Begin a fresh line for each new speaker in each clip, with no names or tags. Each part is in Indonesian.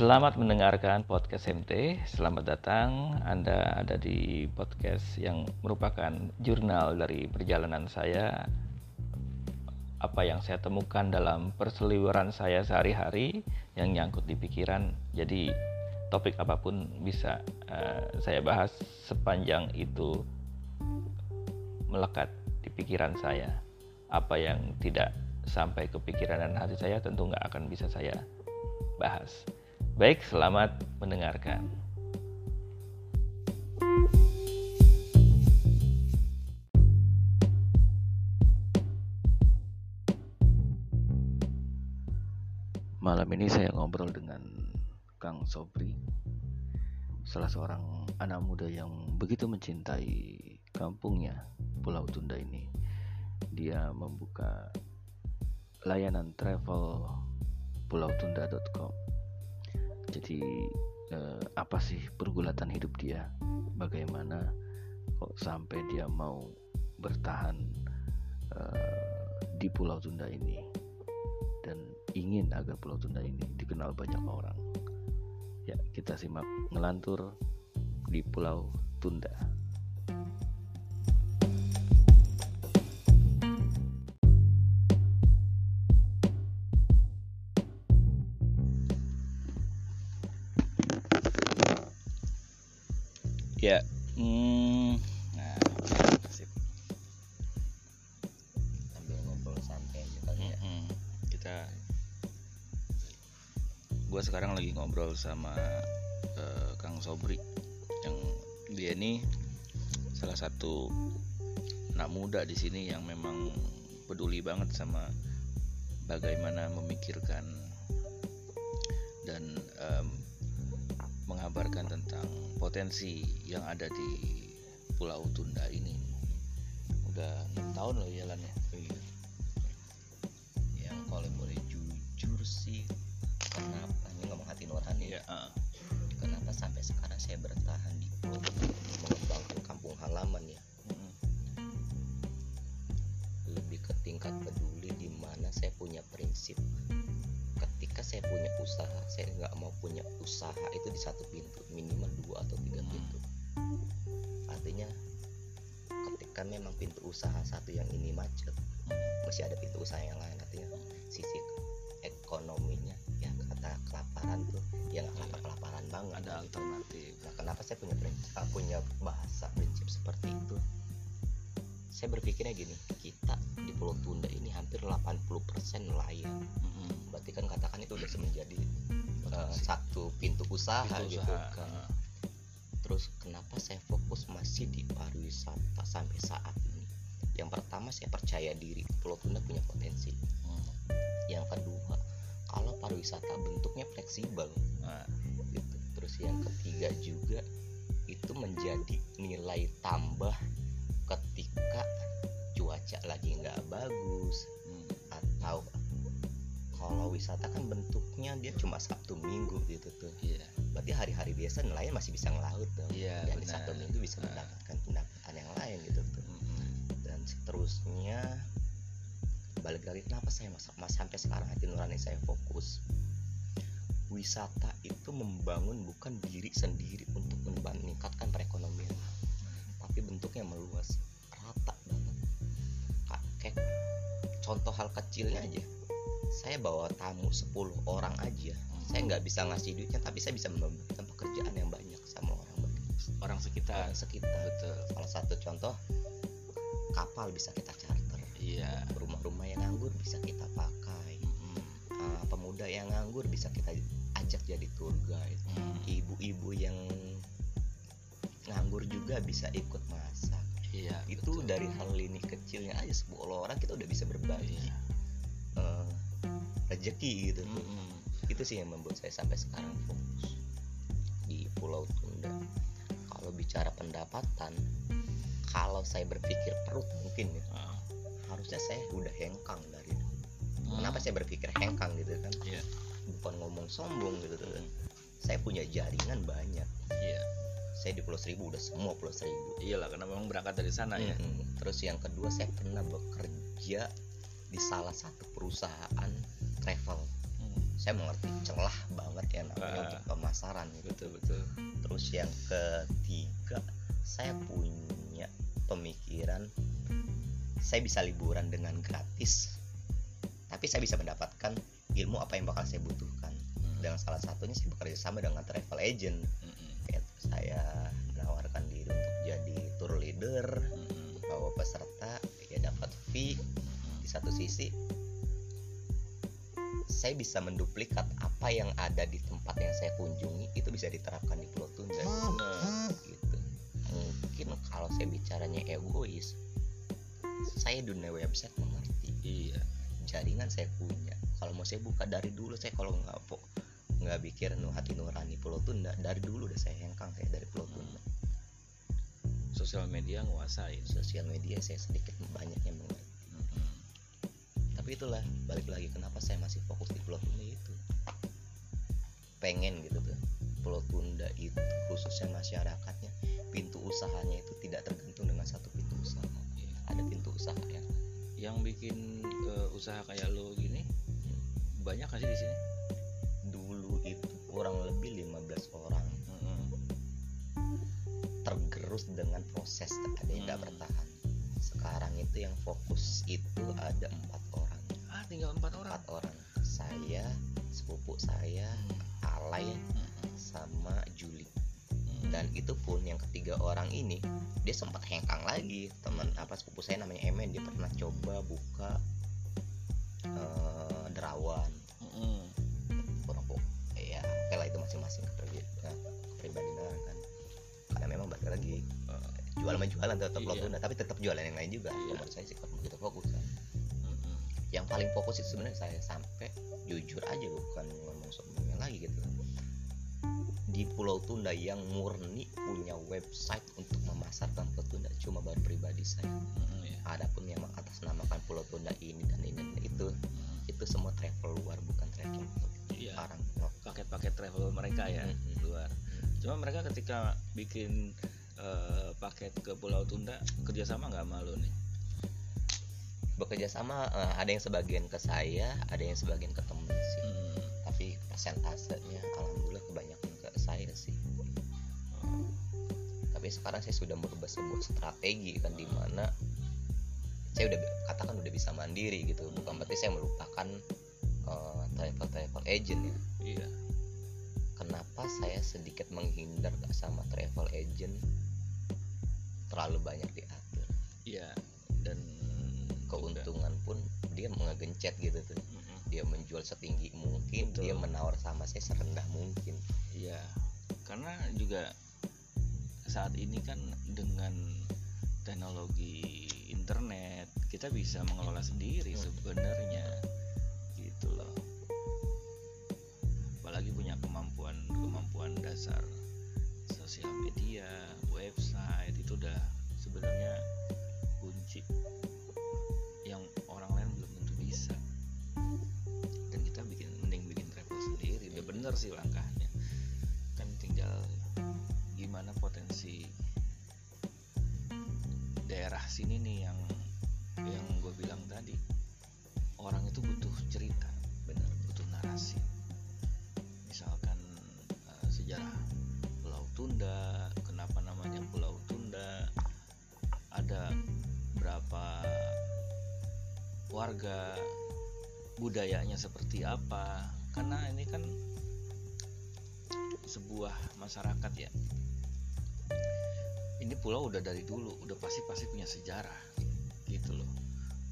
Selamat mendengarkan podcast MT. Selamat datang. Anda ada di podcast yang merupakan jurnal dari perjalanan saya. Apa yang saya temukan dalam perseliweran saya sehari-hari yang nyangkut di pikiran. Jadi topik apa pun bisa uh, saya bahas sepanjang itu melekat di pikiran saya. Apa yang tidak sampai ke pikiran dan hati saya tentu nggak akan bisa saya bahas. Baik, selamat mendengarkan. Malam ini saya ngobrol dengan Kang Sobri, salah seorang anak muda yang begitu mencintai kampungnya, Pulau Tunda ini. Dia membuka layanan travel pulautunda.com jadi eh, apa sih pergulatan hidup dia? Bagaimana kok sampai dia mau bertahan eh, di Pulau Tunda ini? Dan ingin agar Pulau Tunda ini dikenal banyak orang. Ya kita simak ngelantur di Pulau Tunda ya hmm, nah sip.
sambil ngobrol santai kali ya
Mm-mm. kita gue sekarang lagi ngobrol sama eh, Kang Sobri yang dia ini salah satu anak muda di sini yang memang peduli banget sama bagaimana memikirkan dan mengabarkan tentang potensi yang ada di Pulau Tunda ini. Udah enam tahun loh jalannya.
Iya. yang kalau boleh jujur sih kenapa ini ngomong hati nurani
Iya. ah.
kenapa sampai sekarang saya bertahan di Pulau mengembangkan kampung halaman ya lebih ke tingkat peduli di mana saya punya prinsip ketika saya punya usaha saya nggak mau punya usaha itu di satu pintu minimal dua atau tiga pintu artinya ketika memang pintu usaha satu yang ini macet masih ada pintu usaha yang lain artinya sisi ekonominya ya kata kelaparan tuh ya nggak kelapar kelaparan banget
Ada alternatif.
Nah, kenapa saya punya prinsip, ah, punya bahasa prinsip seperti itu? Saya berpikirnya gini, kita di Pulau Tunda ini hampir 80% nelayan.
Mm-mm.
Berarti kan katakan itu udah menjadi eh, satu pintu usaha
Pintu
gitu
usaha,
kan. Terus kenapa saya fokus masih di pariwisata sampai saat ini? Yang pertama saya percaya diri Pulau Tunda punya potensi.
Mm.
Yang kedua, kalau pariwisata bentuknya fleksibel,
Nah,
gitu. Terus yang ketiga juga itu menjadi nilai tambah ketika cuaca lagi nggak bagus kalau wisata kan bentuknya dia cuma Sabtu Minggu gitu tuh.
Iya.
Berarti hari-hari biasa nelayan masih bisa ngelaut dong.
Iya,
Dan di
benar.
Sabtu Minggu bisa
Ah.
mendapatkan pendapatan yang lain gitu tuh.
Mm-mm.
Dan seterusnya balik lagi kenapa saya mas, mas sampai sekarang hati nurani saya fokus wisata itu membangun bukan diri sendiri untuk meningkatkan perekonomian tapi bentuknya meluas rata banget Ka- kayak contoh hal kecilnya aja saya bawa tamu 10 orang aja saya nggak bisa ngasih duitnya tapi saya bisa memberikan pekerjaan yang banyak sama orang banyak
Orang sekitar.
orang sekitar
Betul.
salah satu contoh kapal bisa kita charter
Iya.
rumah-rumah yang nganggur bisa kita pakai
Mm-mm.
Ah, pemuda yang nganggur bisa kita ajak jadi tour guide
Mm.
ibu-ibu yang nganggur juga bisa ikut masak
Iya.
itu
betul.
dari hal ini kecilnya aja 10 orang kita udah bisa berbagi
Iya.
Rezeki gitu tuh.
Mm-mm.
itu sih yang membuat saya sampai sekarang fokus di Pulau Tunda kalau bicara pendapatan kalau saya berpikir perut mungkin ya
Ah.
harusnya saya udah hengkang dari dulu.
Mm.
kenapa saya berpikir hengkang gitu kan
Iya.
bukan ngomong sombong gitu kan saya punya jaringan banyak
Iya.
saya di Pulau Seribu udah semua Pulau Seribu
Iyalah karena memang berangkat dari sana ya.
Mm-mm. terus yang kedua saya pernah bekerja di salah satu perusahaan travel saya mengerti celah banget ya namanya
Ah.
untuk pemasaran gitu.
betul betul
terus yang ketiga saya punya pemikiran saya bisa liburan dengan gratis tapi saya bisa mendapatkan ilmu apa yang bakal saya butuhkan dan salah satunya saya bekerja sama dengan travel agent
Mm-mm.
Kayak saya menawarkan diri untuk jadi tour leader
Mm-mm.
bawa peserta ya dapat fee di satu sisi saya bisa menduplikat apa yang ada di tempat yang saya kunjungi itu bisa diterapkan di Pulau Tunda
Nah,
gitu. Mungkin kalau saya bicaranya egois saya dunia website mengerti.
Iya.
Jaringan saya punya. Kalau mau saya buka dari dulu saya kalau nggak nggak pikir nu hati nurani Pulau Tunda dari dulu udah saya hengkang saya dari Pulau Tunda
sosial media nguasain.
Sosial media saya sedikit. Tapi itulah balik lagi kenapa saya masih fokus di Pulau Tunda itu pengen gitu tuh Pulau Tunda itu khususnya masyarakatnya pintu usahanya itu tidak tergantung dengan satu pintu usaha
Iya.
ada pintu usaha yang
yang bikin eh, usaha kayak lo gini banyak gak sih di sini
dulu itu kurang lebih 15 orang
Mm-mm.
tergerus dengan proses ada yang nggak
Hmm.
bertahan sekarang itu yang fokus itu ada empat orang
ah tinggal empat orang?
Empat orang. Saya sepupu saya Alay
Mm-mm.
sama Juli.
Mm-mm.
dan itu pun yang ketiga orang ini dia sempat hengkang lagi. Teman apa sepupu saya namanya Emen dia pernah coba buka eh, derawan. Kurang pok ya oke lah itu masing-masing kepribadian kepribadian orang kan. Karena memang balik lagi jual sama jualan tetap
Iya.
Tapi tetap jualan yang lain juga.
Iya.
menurut saya sih begitu fokus kan. Yang paling fokus itu sebenarnya saya sampai jujur aja bukan ngomong sombongnya lagi gitu di Pulau Tunda yang murni punya website untuk memasarkan Pulau Tunda cuma baru pribadi saya
Mm-mm, ya.
adapun yang mengatasnamakan Pulau Tunda ini dan ini dan itu
Mm.
itu semua travel luar bukan tracking
Iya.
no.
paket-paket travel mereka ya
Mm-mm.
luar cuma mereka ketika bikin eh, paket ke Pulau Tunda kerjasama nggak malu nih
bekerja sama eh, ada yang sebagian ke saya ada yang sebagian ke temen sih.
Mm.
tapi persentasenya alhamdulillah kebanyakan ke saya sih.
Oh.
tapi sekarang saya sudah merubah sebuah strategi kan di mana saya udah katakan udah bisa mandiri gitu. Bukan berarti saya melupakan eh, travel travel agent ya.
Iya.
Kenapa saya sedikit menghindar sama travel agent? Terlalu banyak diatur.
Iya. Dan
keuntungan pun dia mengegencet gitu tuh. Dia menjual setinggi mungkin
Betul.
dia menawar sama saya serendah mungkin.
Iya, karena juga saat ini kan dengan teknologi internet kita bisa mengelola sendiri sebenarnya gitu loh. Apalagi punya kemampuan kemampuan dasar sih langkahnya. Kan tinggal gimana potensi daerah sini nih yang yang gue bilang tadi. Orang itu butuh cerita benar butuh narasi. Misalkan eh, sejarah Pulau Tunda kenapa namanya Pulau Tunda? Ada berapa warga budayanya seperti apa? Karena ini kan sebuah masyarakat ya. Ini pulau udah dari dulu udah pasti pasti punya sejarah gitu loh.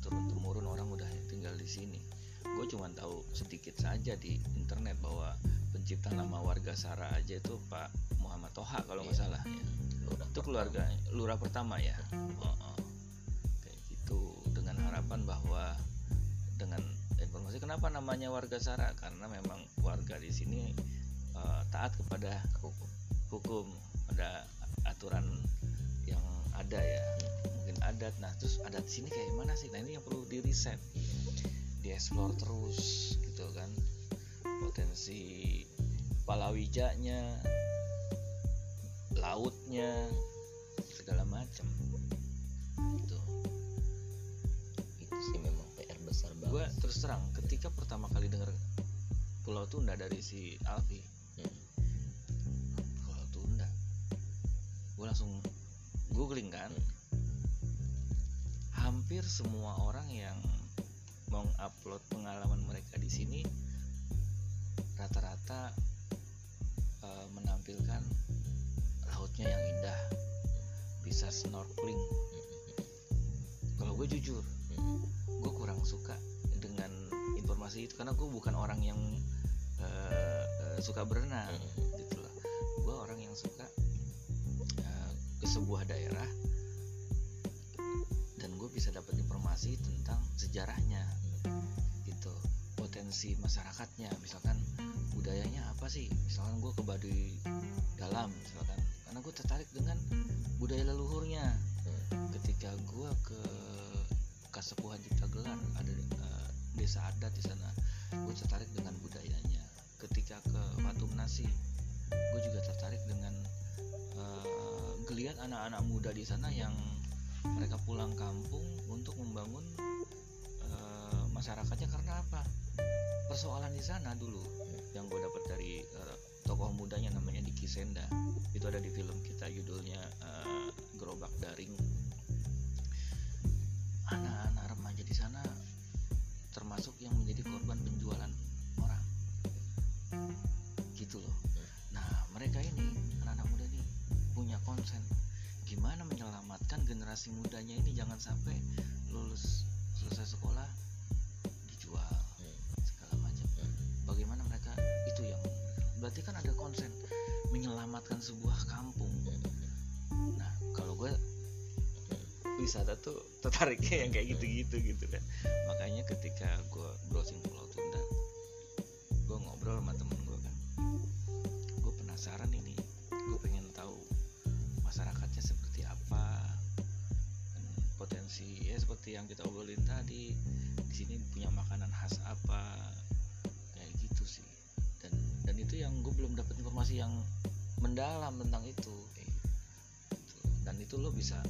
Turun temurun orang udah tinggal di sini. Gue cuma tahu sedikit saja di internet bahwa pencipta nama warga Sara aja itu Pak Muhammad Toha kalau nggak
Iya.
salah. Ya.
Lurah
itu keluarga lurah pertama ya? Oh, oh. kayak gitu dengan harapan bahwa dengan informasi kenapa namanya warga Sara? Karena memang warga di sini taat kepada
hukum
hukum ada aturan yang ada ya. Mungkin adat. Nah terus adat sini kayak mana sih? Nah ini yang perlu di riset dieksplor terus gitu kan. Potensi palawijanya lautnya segala macam. Gitu.
Itu sih memang PR besar
gue
banget.
terus terang ketika pertama kali dengar Pulau Tunda dari si Alfi semua orang yang mau upload pengalaman mereka di sini rata-rata eh, menampilkan lautnya yang indah bisa snorkeling kalau gue jujur gue kurang suka dengan informasi itu karena gue bukan orang yang eh, eh, suka berenang
Hmm.
gitu loh gue orang yang suka ke sebuah daerah bisa dapat informasi tentang sejarahnya gitu. Potensi masyarakatnya misalkan budayanya apa sih? Misalkan gue ke Baduy dalam misalkan. Karena gue tertarik dengan budaya leluhurnya. Ketika gue ke Kasepuhan Cipta Gelar ada eh, desa adat di sana gue tertarik dengan budayanya. Ketika ke Patum Nasi gue juga tertarik dengan eh, geliat anak-anak muda di sana yang mereka pulang kampung membangun eh, masyarakatnya karena apa? Persoalan di sana dulu yang gue dapat dari eh, tokoh mudanya namanya Diki Senda. Itu ada di film kita judulnya eh, Gerobak Daring wisata tuh tertariknya yang kayak gitu-gitu gitu kan. Makanya ketika gue browsing Pulau Tunda gue ngobrol sama temen gue kan. Gue penasaran ini gue pengen tahu masyarakatnya seperti apa dan potensi ya seperti yang kita obrolin tadi di sini punya makanan khas apa kayak gitu sih. Dan dan itu yang gue belum dapat informasi yang mendalam tentang itu. Gitu. dan itu lo bisa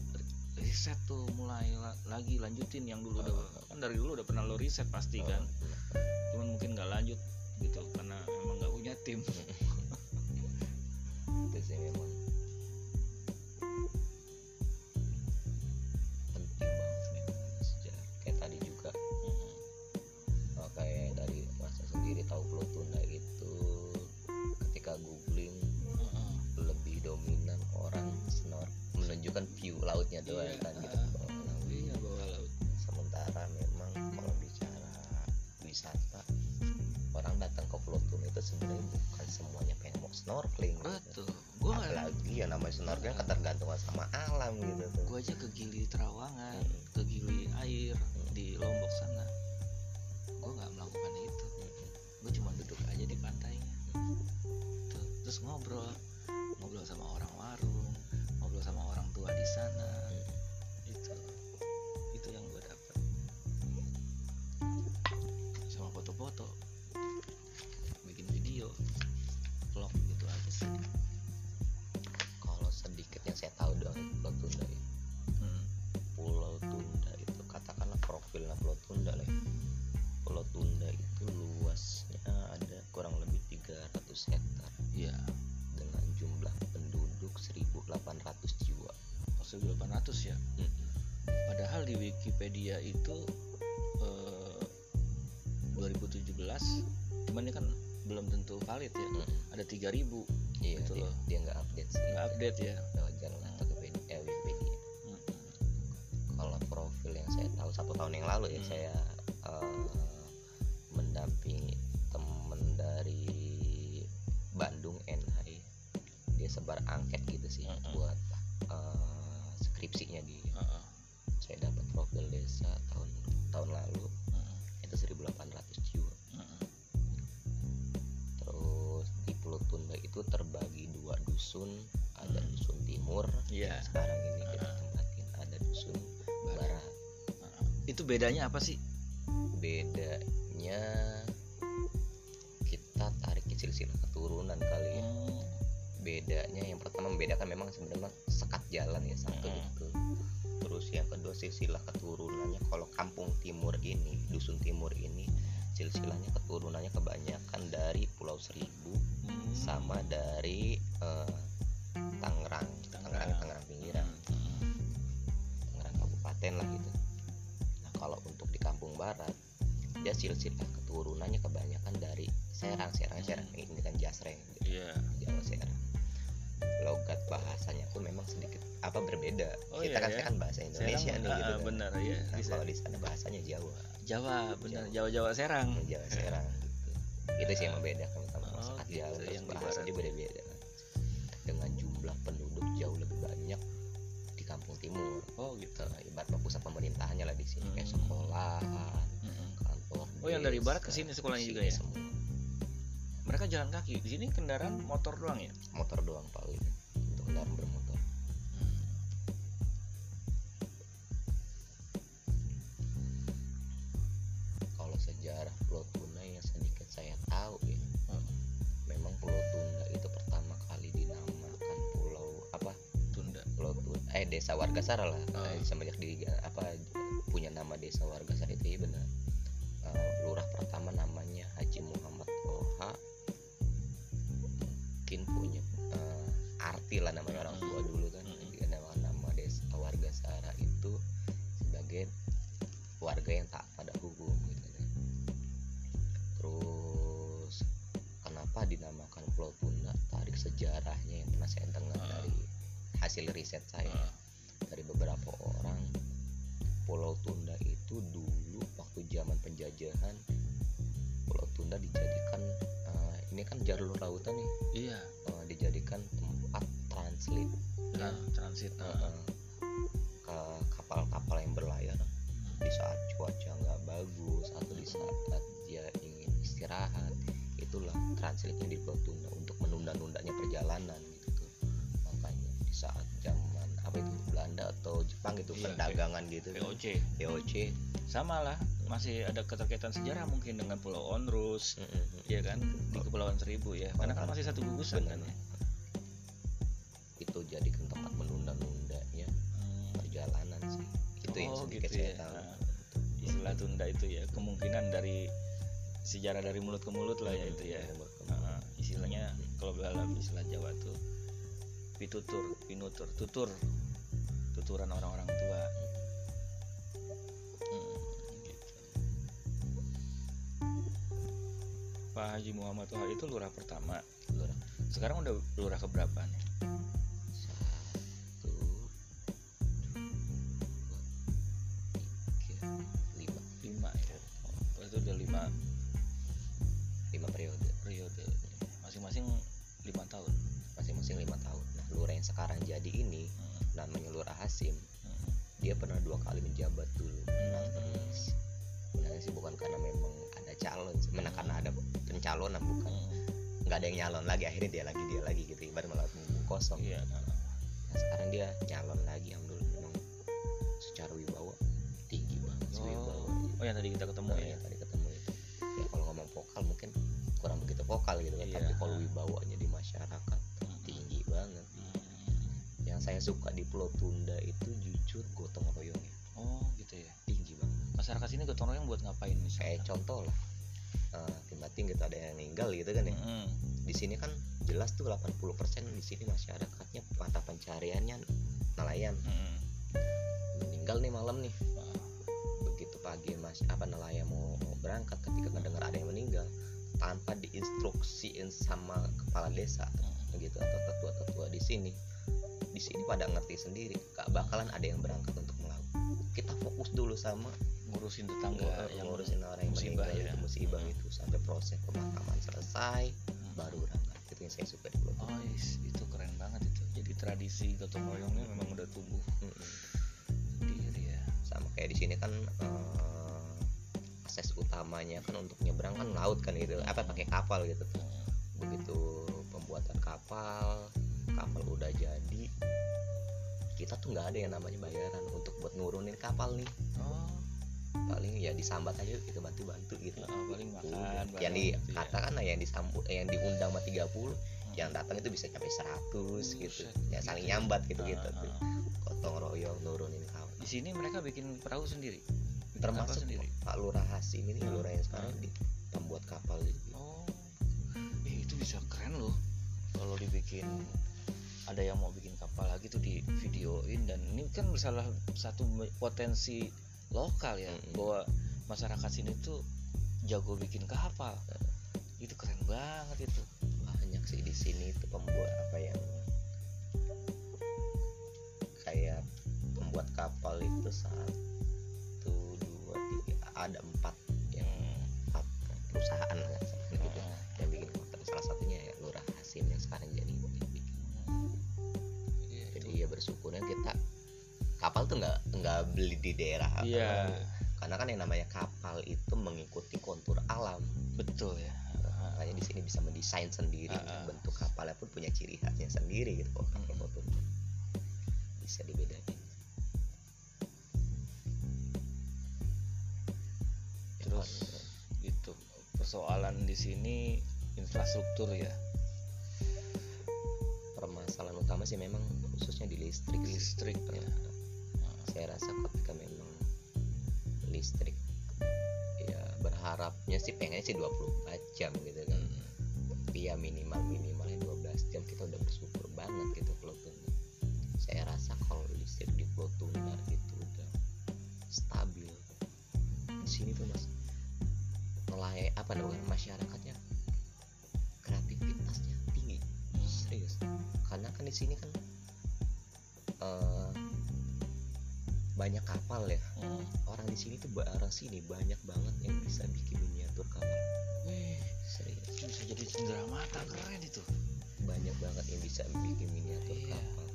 riset tuh mulai la- lagi lanjutin yang dulu udah kan dari dulu udah pernah lo riset pasti kan? Cuman mungkin nggak lanjut
doang
Iya,
kan gitu bawah laut.
iya
sementara memang kalau bicara wisata orang datang ke Pulau Tunda itu sebenarnya bukan semuanya pengen mau snorkeling gitu.
betul gue
apalagi ya namanya snorkeling
Ah.
ketergantungan sama alam gitu tuh
gue aja ke Gili Terawangan
Ada
3000
iya
Gitu
dia,
loh.
dia nggak update sih
nggak update ya. Iya.
sekarang ini kita
Ah.
tempatin ada dusun barat.
Itu bedanya apa sih?
bedanya kita tarik silsilah keturunan kali ya
Hmm.
bedanya yang pertama membedakan memang sebenarnya sekat jalan ya satu
Mm-mm.
itu terus yang kedua silsilah keturunannya kalau kampung timur ini dusun timur ini silsilah istilahnya keturunannya kebanyakan dari Pulau Seribu
Hmm.
sama dari eh, Barat dia silsilah keturunannya kebanyakan dari Serang Serang Serang ini kan Jasreng gitu.
Iya.
Jawa Serang logat bahasanya pun memang sedikit apa berbeda
Oh,
kita
iya,
kan
ya.
sekarang bahasa Indonesia
Serang,
nih gitu
ah,
kan.
benar ya.
nah kalau di sana bahasanya Jawa
Jawa, benar.
Jawa.
Jawa-Jawa Serang.
Jawa Serang gitu itu sih yang membedakan sama
Oh,
masyarakat
gitu,
Jawa
yang
bahasa
barat
dia
ya.
beda-beda dengan jumlah penduduk jauh lebih banyak di Kampung Timur
Oh, gitu.
Nah, pusat pemerintahannya lah di sini kayak
Hmm.
sekolahan
Mm-mm.
kantor
Oh, yang dari barat ke sini sekolahnya juga ya?
semua
Mereka jalan kaki. Di sini kendaraan motor doang ya?
motor doang paling untuk kendaraan bermotor Desa Wargasara lah
Oh.
Eh, semenjak di apa punya nama Desa Wargasara itu ya benar Eh, lurah pertama namanya Haji Muhammad Toha mungkin punya eh, arti lah namanya orang tua dulu kan
Mm-mm.
dia nama nama Desa Wargasara itu sebagai warga yang tak pada hukum gitu kan. Terus kenapa dinamakan Pulau Tunda? Tarik sejarahnya yang pernah saya dengar dari hasil riset saya. Dari beberapa orang. Pulau Tunda itu dulu waktu zaman penjajahan Pulau Tunda dijadikan eh, ini kan jalur lautan nih
Iya.
eh, dijadikan tempat transit
Nah, transit.
eh,
Ah.
eh, ke kapal-kapal yang berlayar di saat cuaca nggak bagus atau di saat dia ingin istirahat itulah transitnya di Pulau Tunda untuk menunda-nundanya perjalanan Jepang itu
Iya,
perdagangan gitu kan.
POC.
POC
Sama lah. Masih ada keterkaitan sejarah mungkin dengan Pulau Onrus. Iya kan di Kepulauan Seribu ya. Karena kan masih satu gugusan kan ya.
itu jadikan tempat menunda-nundanya
Hmm.
perjalanan sih itu yang
Oh,
sedikit
gitu
saya
ya.
tahu
Nah, istilah Tunda itu ya kemungkinan dari sejarah dari mulut ke mulut lah ya itu ya. Nah, istilahnya kalau dalam istilah Jawa tuh pitutur, pinutur, tutur, tuturan orang-orang tua. Hmm, gitu. Pak Haji Muhammad Toha itu lurah pertama.
Lurah.
Sekarang udah lurah keberapa nih?
satu dua tiga lima
Lima ya. Oh, itu udah lima
lima periode
periode. Masing-masing lima tahun.
masing-masing lima tahun nah lurah yang sekarang jadi ini
Hmm,
namanya lurah Hasim
hmm.
dia pernah dua kali menjabat dulu menang terus menang sih bukan karena memang ada calon menang karena ada pencalonan bukan
Hmm.
nggak ada yang nyalon lagi akhirnya dia lagi dia lagi gitu ibarat malah mumpung kosong
Iya. nah.
nah sekarang dia nyalon lagi alhamdulillah memang secara wibawa tinggi banget
Oh,
wibawanya.
oh yang tadi kita ketemu
Nah,
ya.
yang tadi ketemu itu ya kalau ngomong vokal mungkin kurang begitu vokal gitu kan
Iya.
tapi kalau wibawanya di masyarakat
Hmm.
tinggi banget. Yang saya suka di Pulau Tunda itu jujur gotong royongnya
Oh gitu ya.
tinggi banget
Masyarakat sini gotong royong buat ngapain
kayak
misalnya?
contoh lah eh, tiba-tiba gitu ada yang meninggal gitu kan ya
Hmm.
di sini kan jelas tuh 80% di sini masyarakatnya mata pencariannya nelayan
Hmm.
meninggal nih malam nih begitu pagi mas apa nelayan mau, mau berangkat ketika mendengar ada yang meninggal tanpa diinstruksiin sama kepala desa
hmm.
begitu atau tetua-tetua di sini di sini pada ngerti sendiri gak bakalan ada yang berangkat untuk melaut kita fokus dulu sama
Ngurusin tetangga yang
ngurusin orang yang
musibah ya.
itu musibah
Hmm.
itu sampai proses pemakaman selesai
Hmm.
baru berangkat itu yang saya suka di.
Oh is, itu keren banget itu. Jadi tradisi gotong royongnya memang udah tumbuh sendiri ya.
sama kayak di sini kan eh, akses utamanya kan untuk nyebrang kan laut kan gitu apa pakai kapal gitu tuh
Hmm.
begitu pembuatan kapal kapal udah jadi kita tuh nggak ada yang namanya bayaran untuk buat nurunin kapal nih
Oh,
paling ya disambat aja gitu bantu bantu gitu
nah, paling makan. Bareng
yang
gitu ya.
dikatakan yang disambut eh, yang diundang sama 30 yang datang itu bisa sampai 100 gitu
Buset,
ya
gitu
saling
ya.
nyambat gitu gitu
Ah,
tuh
ah.
gotong royong nurunin kapal
Di sini mereka bikin perahu sendiri.
termasuk
sendiri?
Pak Lurah Hasim ini
Hmm.
Lurah yang sekarang di pembuat kapal gitu.
Oh, eh, itu bisa keren loh kalau dibikin ada yang mau bikin kapal lagi tuh di videoin dan ini kan salah satu potensi lokal ya
Mm-mm.
bahwa masyarakat sini tuh jago bikin kapal. Itu keren banget itu.
Banyak sih di sini itu pembuat apa yang kayak pembuat kapal itu satu dua tiga ada empat yang empat perusahaan lah
itu.
ya bersyukurnya kita kapal tuh nggak nggak beli di daerah
Iya,
karena kan yang namanya kapal itu mengikuti kontur alam.
Betul ya.
Makanya di sini bisa mendesain sendiri
Ah, ah.
bentuk kapalnya pun punya ciri khasnya sendiri gitu
Mm-mm.
pun bisa dibedain.
Terus gitu. persoalan di sini infrastruktur ya.
Permasalahan utama sih memang khususnya di listrik
listrik ya.
Saya rasa ketika memang listrik ya berharapnya sih pengennya sih 24 jam gitu kan. Tapi ya minimal minimalnya 12 jam kita udah bersyukur banget gitu kalau tunda saya rasa kalau listrik di Pulau Tunda itu udah stabil. Di sini tuh mas nelayan apa namanya masyarakatnya kreativitasnya tinggi. Serius. Karena kan di sini kan eh, banyak kapal ya.
Hmm.
orang di sini tuh orang sini banyak banget yang bisa bikin miniatur kapal.
Wih,
serius.
Bisa jadi cendera mata keren itu.
Banyak banget yang bisa bikin miniatur
Iya.
kapal.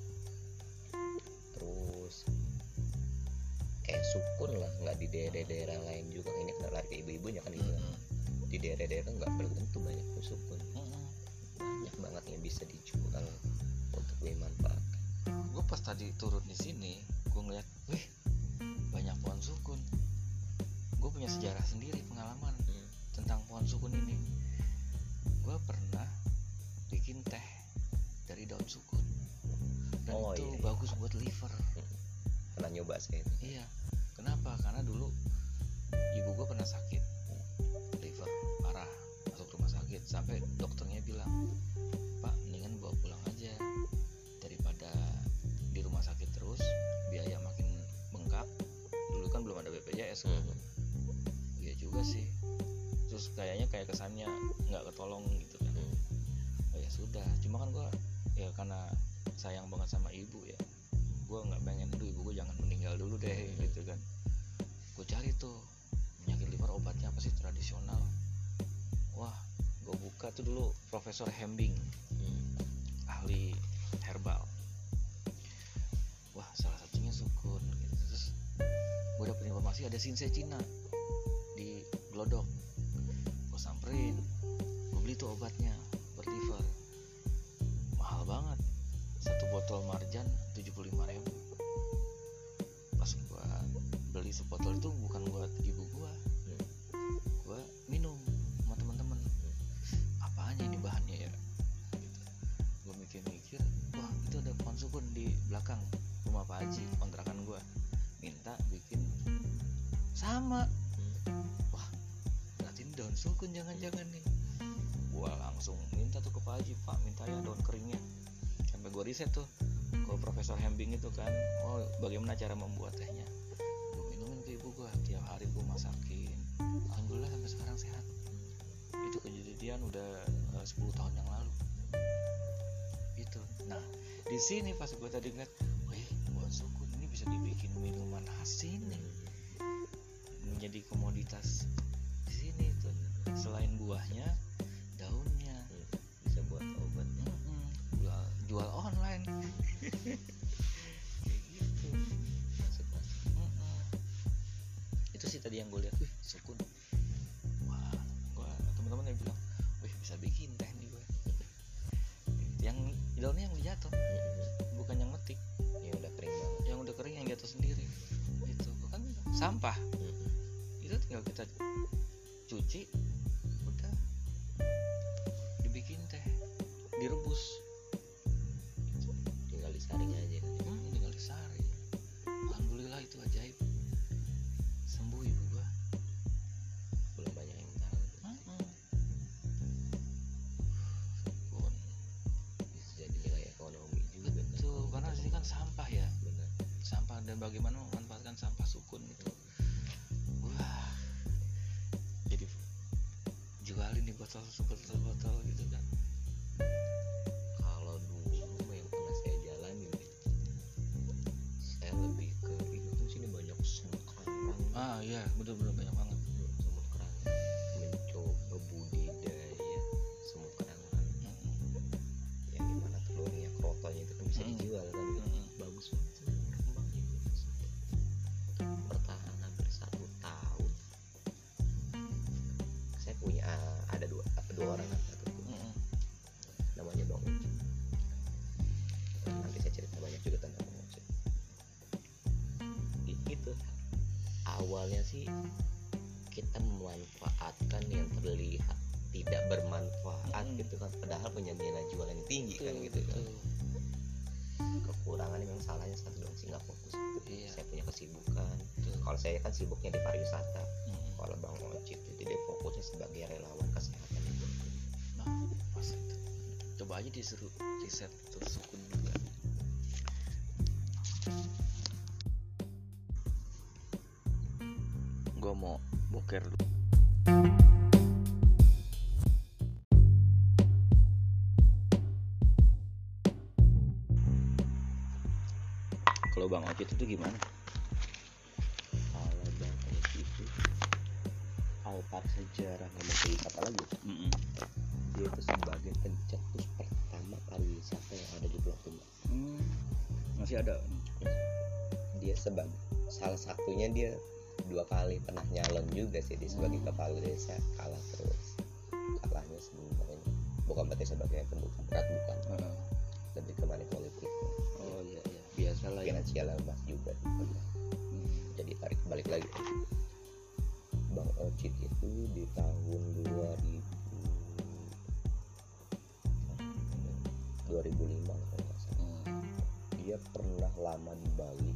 Terus kayak sukun lah nggak di daerah-daerah lain juga. Ini kan lari ibu-ibunya kan
Mm-mm.
di daerah-daerah nggak belum tentu banyak sukun.
Mm-mm.
banyak banget yang bisa dijual
pas tadi turun di sini gue ngeliat wih banyak pohon sukun. Gue punya sejarah sendiri pengalaman
Hmm.
tentang pohon sukun ini. Gue pernah bikin teh dari daun sukun. Dan
Oh,
itu
iya, iya.
bagus buat liver.
Pernah nyoba saya itu
iya buka tuh dulu Profesor Hembing
Hmm.
ahli herbal. Wah salah satunya sukun gitu. terus gue dapet informasi ada sinsai Cina di Glodok. Gue samperin gue beli tuh obatnya buat mahal banget. Satu botol marjan 75.000 ribu. Pas gue beli sebotol itu bukan buat ibu gue sukun di belakang rumah Pak Haji kontrakan gue minta bikin sama. Wah berarti daun sukun jangan-jangan nih. Gue langsung minta tuh ke Pak Haji Pak minta ya daun keringnya. Sampai gue riset tuh ke Profesor Hembing itu kan. Oh bagaimana cara membuat tehnya gue minumin ke ibu gue tiap hari gue masakin. Alhamdulillah sampai sekarang sehat. Itu kejadian udah eh, 10 tahun yang nah di sini pas gue tadi ngeliat wih buah sukun ini bisa dibikin minuman khas sini. Menjadi komoditas di sini tuh. Selain buahnya dan bagaimana memanfaatkan sampah sukun gitu. Wah. Jadi jualin nih botol botol botol gitu kan.
Kalau dulu yang pernah saya jalanin ya, saya lebih ke itu kan sini banyak semut kerang
ah iya bener-bener banyak banget.
Semut kerang mencoba budidaya semut kerangan
Mm-mm.
yang di mana telurnya krotonya itu kan bisa dijual kan yang tinggi kan gitu kan
Betul.
kekurangannya memang salahnya satu dong sih nggak fokus gitu.
Iya.
saya punya kesibukan
Betul.
kalau saya kan sibuknya di pariwisata
Mm-mm.
kalau Bang Ocit itu dia fokusnya sebagai relawan kesehatan itu
Nah, pas itu. Coba aja disuruh riset terus sukun juga. Gua mau boker dulu. Itu gimana?
kalau Ocit itu alpar sejarah ngomong wisata lagi
Mm-mm.
dia itu sebagai pencetus pertama pariwisata yang ada di Pulau Tumba
Hmm, masih ada.
dia sebagai salah satunya dia dua kali pernah nyalon juga sih dia sebagai
Hmm.
kepala desa kalah terus kalahnya sebenarnya bukan berarti sebagai pendukung berat bukan
Heeh.
lebih ke money finansial mas juga jadi tarik balik lagi. Bang Ocit itu di tahun 2000 2005 kalau nggak salah.
Hmm.
dia pernah lama di Bali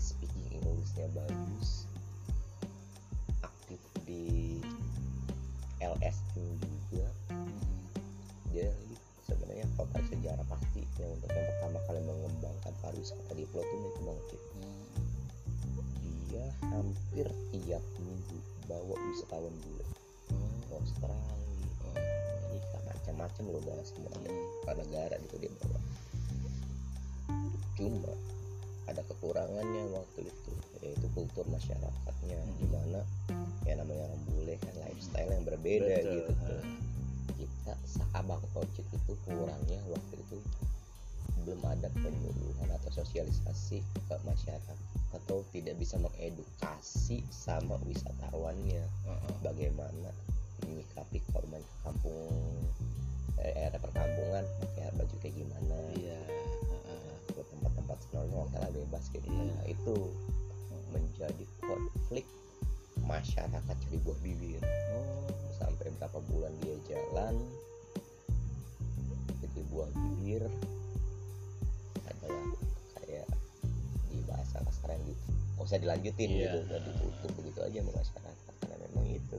speaking Inggrisnya bagus bawa wisatawan bule
Oh.
Australia. Amerika macam-macam loh guys semuanya
Hmm.
negara gitu dia bawa cuma ada kekurangannya waktu itu yaitu kultur masyarakatnya
Hmm.
di mana ya namanya orang bule kan lifestyle yang berbeda
Betul.
gitu kita saabang ojek itu kurangnya waktu itu belum ada penyuluhan atau sosialisasi ke masyarakat atau tidak bisa mengedukasi sama wisatawannya
Heeh.
bagaimana menyikapi korban kampung eh, era perkampungan pakai baju kayak gimana
Iya. heeh.
ke tempat-tempat sebenarnya hotel bebas gitu.
Iya.
Nah, itu menjadi konflik masyarakat cari buah bibir
Oh.
sampai berapa bulan dia jalan jadi buah bibir adalah kayak di bahasa kasaran gitu nggak usah dilanjutin
Iya.
gitu udah ditutup begitu aja sama masyarakat karena memang itu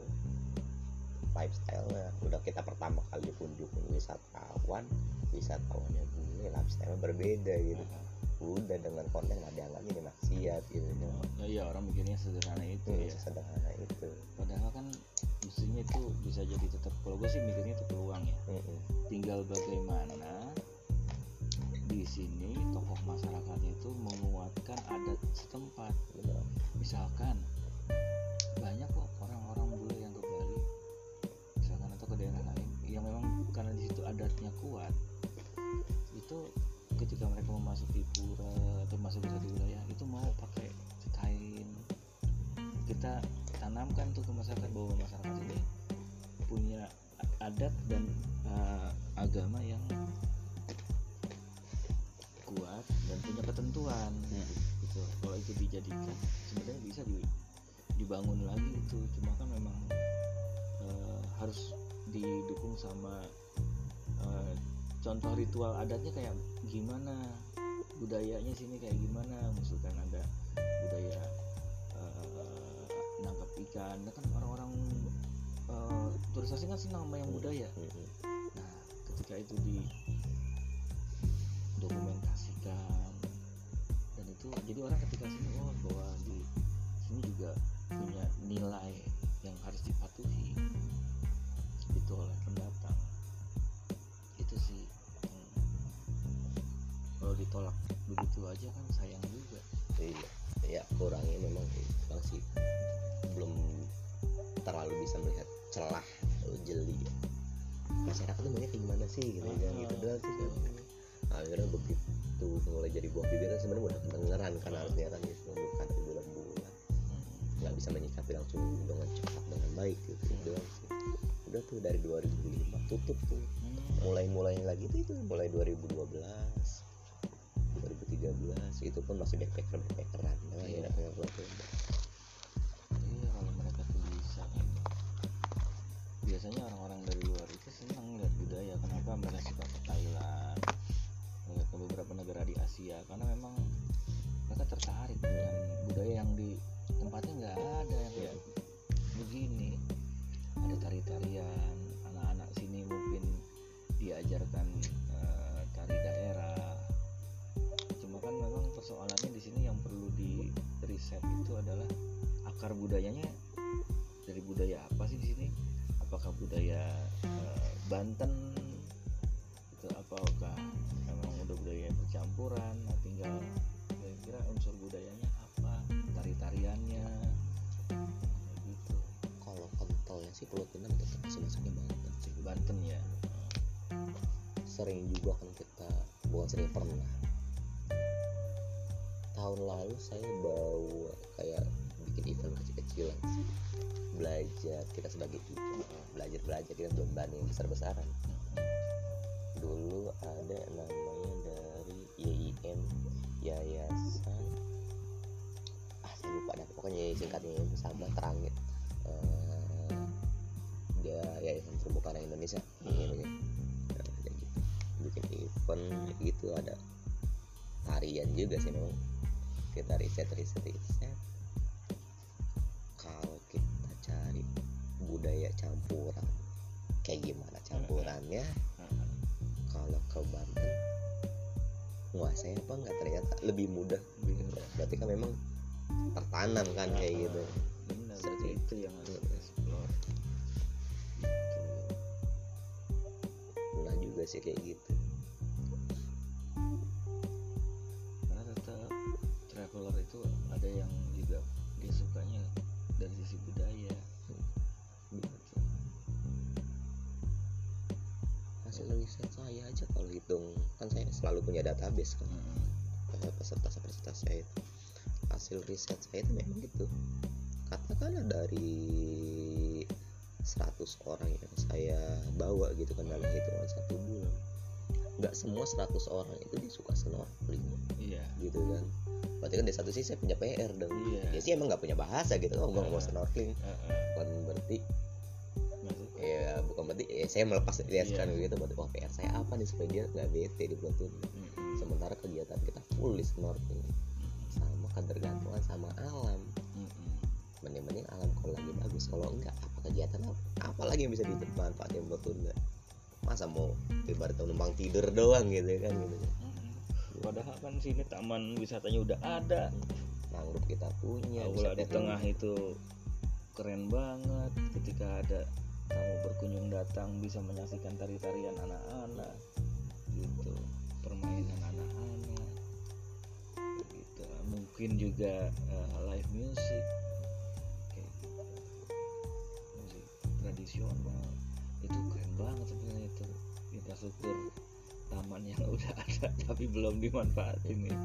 lifestyle-nya udah kita pertama kali kunjungin wisatawan wisatawannya bule lifestyle berbeda gitu udah dengan konten nggak dianggapnya ini maksiat gitu
Ya, iya orang mikirnya sederhana itu
itu
ya.
sederhana itu
Padahal kan mestinya itu bisa jadi tetap kalau gue sih mikirnya itu peluang ya.
Mm-mm.
Tinggal bagaimana di sini tokoh masyarakatnya itu menguatkan adat setempat.
Benar.
Misalkan banyak kok orang-orang bule yang ke Bali, misalkan atau ke daerah lain yang memang karena di situ adatnya kuat, itu ketika mereka memasuki pura atau masuk ke wilayah itu mau pakai kain kita tanamkan tuh ke masyarakat bahwa masyarakat ini punya adat dan uh, agama yang kuat dan punya ketentuan. Gitu kalau itu dijadikan sebenarnya bisa di, dibangun lagi itu. Cuma kan memang uh, harus didukung sama uh, contoh ritual adatnya kayak gimana budayanya sini kayak gimana. Misalkan ada budaya uh, nangkap ikan. Nah kan orang-orang uh, turis asing kan senang sama yang budaya.
Mm-mm.
nah ketika itu di orang ketika sini oh bahwa di sini juga punya nilai yang harus dipatuhi. Itu oleh pendatang. Itu sih hmm. kalau ditolak begitu aja kan sayang juga.
Iya ya kurangnya memang kurang sih belum terlalu bisa melihat celah atau jeli. Masyarakat tuh kayak gimana sih gitu kan gitu doang sih. Kan. akhirnya begitu mulai jadi buah bibir kan sebenarnya udah kedengeran kan harusnya kan gitu bukan bulan-bulan nggak bisa menyikapi langsung dengan cepat dengan baik gitu
Hmm.
doang sih udah tuh dari 2005 tutup tuh
Hmm.
mulai-mulai lagi tuh itu mulai 2012
budayanya dari budaya apa sih di sini? Apakah budaya eh, Banten itu apakah memang udah budaya percampuran? Nah, tinggal kira-kira unsur budayanya apa? Tari-tariannya gitu.
kalau kentalnya sih pulau Pinang tetap masih masuknya Banten sih
Banten ya.
sering juga kan kita bukan sering pernah tahun lalu saya bawa kayak kecil-kecilan sih. belajar kita sebagai ibu belajar belajar kita belum yang besar-besaran. Dulu ada namanya dari YIM Yayasan ah saya lupa dah pokoknya singkatnya itu sama terangit. Dia Yayasan Terumbu Karang Indonesia ini nah, kayak gitu. Bikin event gitu ada tarian juga sih memang kita riset riset riset tertanam kan kayak gitu
Benar,
Seperti
itu yang harus explore. Gitu.
pernah juga sih kayak gitu semua 100 orang itu dia suka snorkeling
iya.
Gitu kan. Berarti kan dari satu sisi saya punya PR dong.
Iya.
ya sih emang nggak punya bahasa gitu oh gue mau snorkeling.
Heeh.
bukan berarti
Maksud-
ya bukan berarti ya saya melepas riaskan
Iya.
gitu berarti oh PR saya apa nih supaya dia nggak bete di bulan sementara kegiatan kita full di snorkeling. Sama ketergantungan sama alam. Mending-mending alam kalau lagi bagus kalau enggak apa kegiatan apa, apa lagi yang bisa dimanfaatin buat tunda masa mau ibarat numpang tidur doang gitu kan gitu.
Padahal kan sini taman wisatanya udah ada.
Mangrove kita punya
aula di tengah itu keren banget. Ketika ada tamu berkunjung datang bisa menyaksikan tari-tarian anak-anak. Gitu. Permainan anak-anak. Gitu. Mungkin juga eh, live music. Kayak gitu. Musik tradisional itu keren banget sebenarnya itu infrastruktur taman yang udah ada tapi belum dimanfaatin nih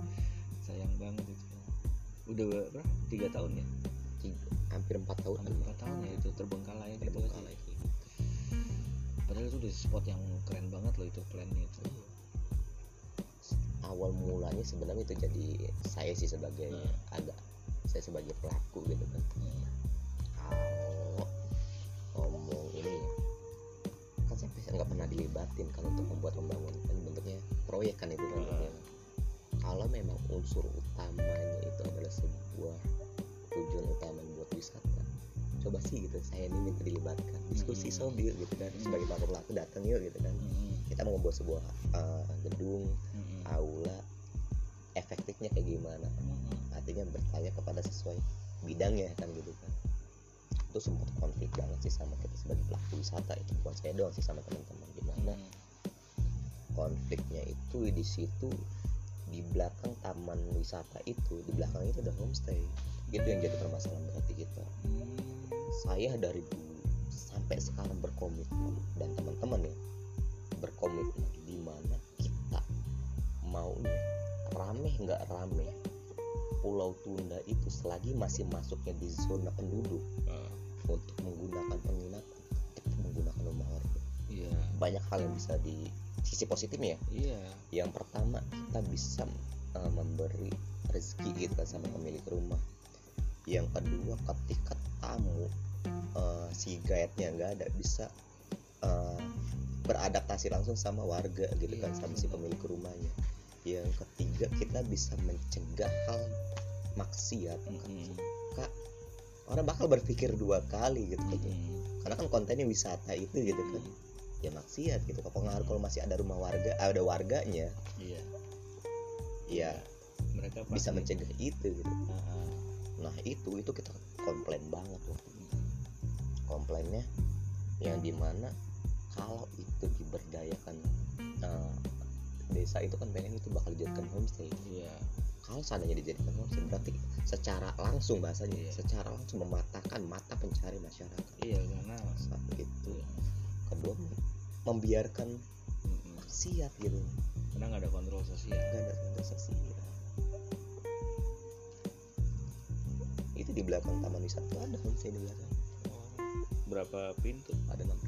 sayang banget itu. Udah berapa? Tiga tahun ya?
Tiga, hampir empat tahun.
Hampir empat tahun ya itu terbengkalai gitu
terbengkalai gitu.
padahal itu udah spot yang keren banget loh itu plannya itu.
Awal mulanya sebenarnya itu jadi saya sih sebagai
Hmm.
agak saya sebagai pelaku gitu kan. Kalau ngomong nggak pernah dilibatin kan untuk membuat pembangunan kan bentuknya proyek kan itu kan
Hmm.
bentuknya. kalau memang unsur utamanya itu adalah sebuah tujuan utama buat wisata coba sih gitu saya ini minta dilibatkan diskusi
Hmm.
sobil gitu kan
Hmm.
sebagai pelaku pelaku datang yuk gitu kan kita mau membuat sebuah uh, gedung aula efektifnya kayak gimana
Mm-mm.
artinya bertanya kepada sesuai bidangnya kan gitu kan itu sempat konflik banget sih sama kita sebagai pelaku wisata itu. Bukan saya doang sih sama teman-teman. Gimana
Mm.
konfliknya itu di situ di belakang taman wisata itu di belakang itu ada homestay. Gitu yang jadi permasalahan berarti kita. Saya dari dulu sampai sekarang berkomitmen dan teman-teman ya berkomitmen di mana kita maunya rame nggak rame Pulau Tunda itu selagi masih masuknya di zona penduduk
Ah,
untuk menggunakan penginapan kita menggunakan rumah warga
iya.
Banyak hal yang bisa di sisi positifnya ya.
Iya.
Yang pertama kita bisa uh, memberi rezeki gitu kan sama pemilik rumah. Yang kedua ketika tamu uh, si guide-nya nggak ada bisa uh, beradaptasi langsung sama warga gitu kan
Iya,
sama si pemilik rumahnya. Yang ketiga kita bisa mencegah hal maksiat.
Mm-mm.
kak orang bakal berpikir dua kali gitu kan.
Mm-mm.
karena kan kontennya wisata itu gitu kan. Ya maksiat gitu kalau pengaruh kalau masih ada rumah warga ada warganya.
Iya.
Ya
mereka
bisa
pasti-
mencegah itu gitu.
Ah, ah.
nah itu itu kita komplain banget waktu itu komplainnya yang di mana kalau itu diberdayakan eh, desa itu kan pengen itu bakal dijadikan homestay.
Iya
kalau seandainya dijadikan homestay berarti secara langsung bahasanya
Iya.
secara langsung mematahkan mata pencari masyarakat.
Iya karena
satu itu
iya.
kedua membiarkan maksiat gitu.
Karena nggak ada kontrol sosial.
Nggak ada tanda sosial. Itu di belakang taman wisata ada homestay di belakang?
Oh, berapa pintu?
Ada enam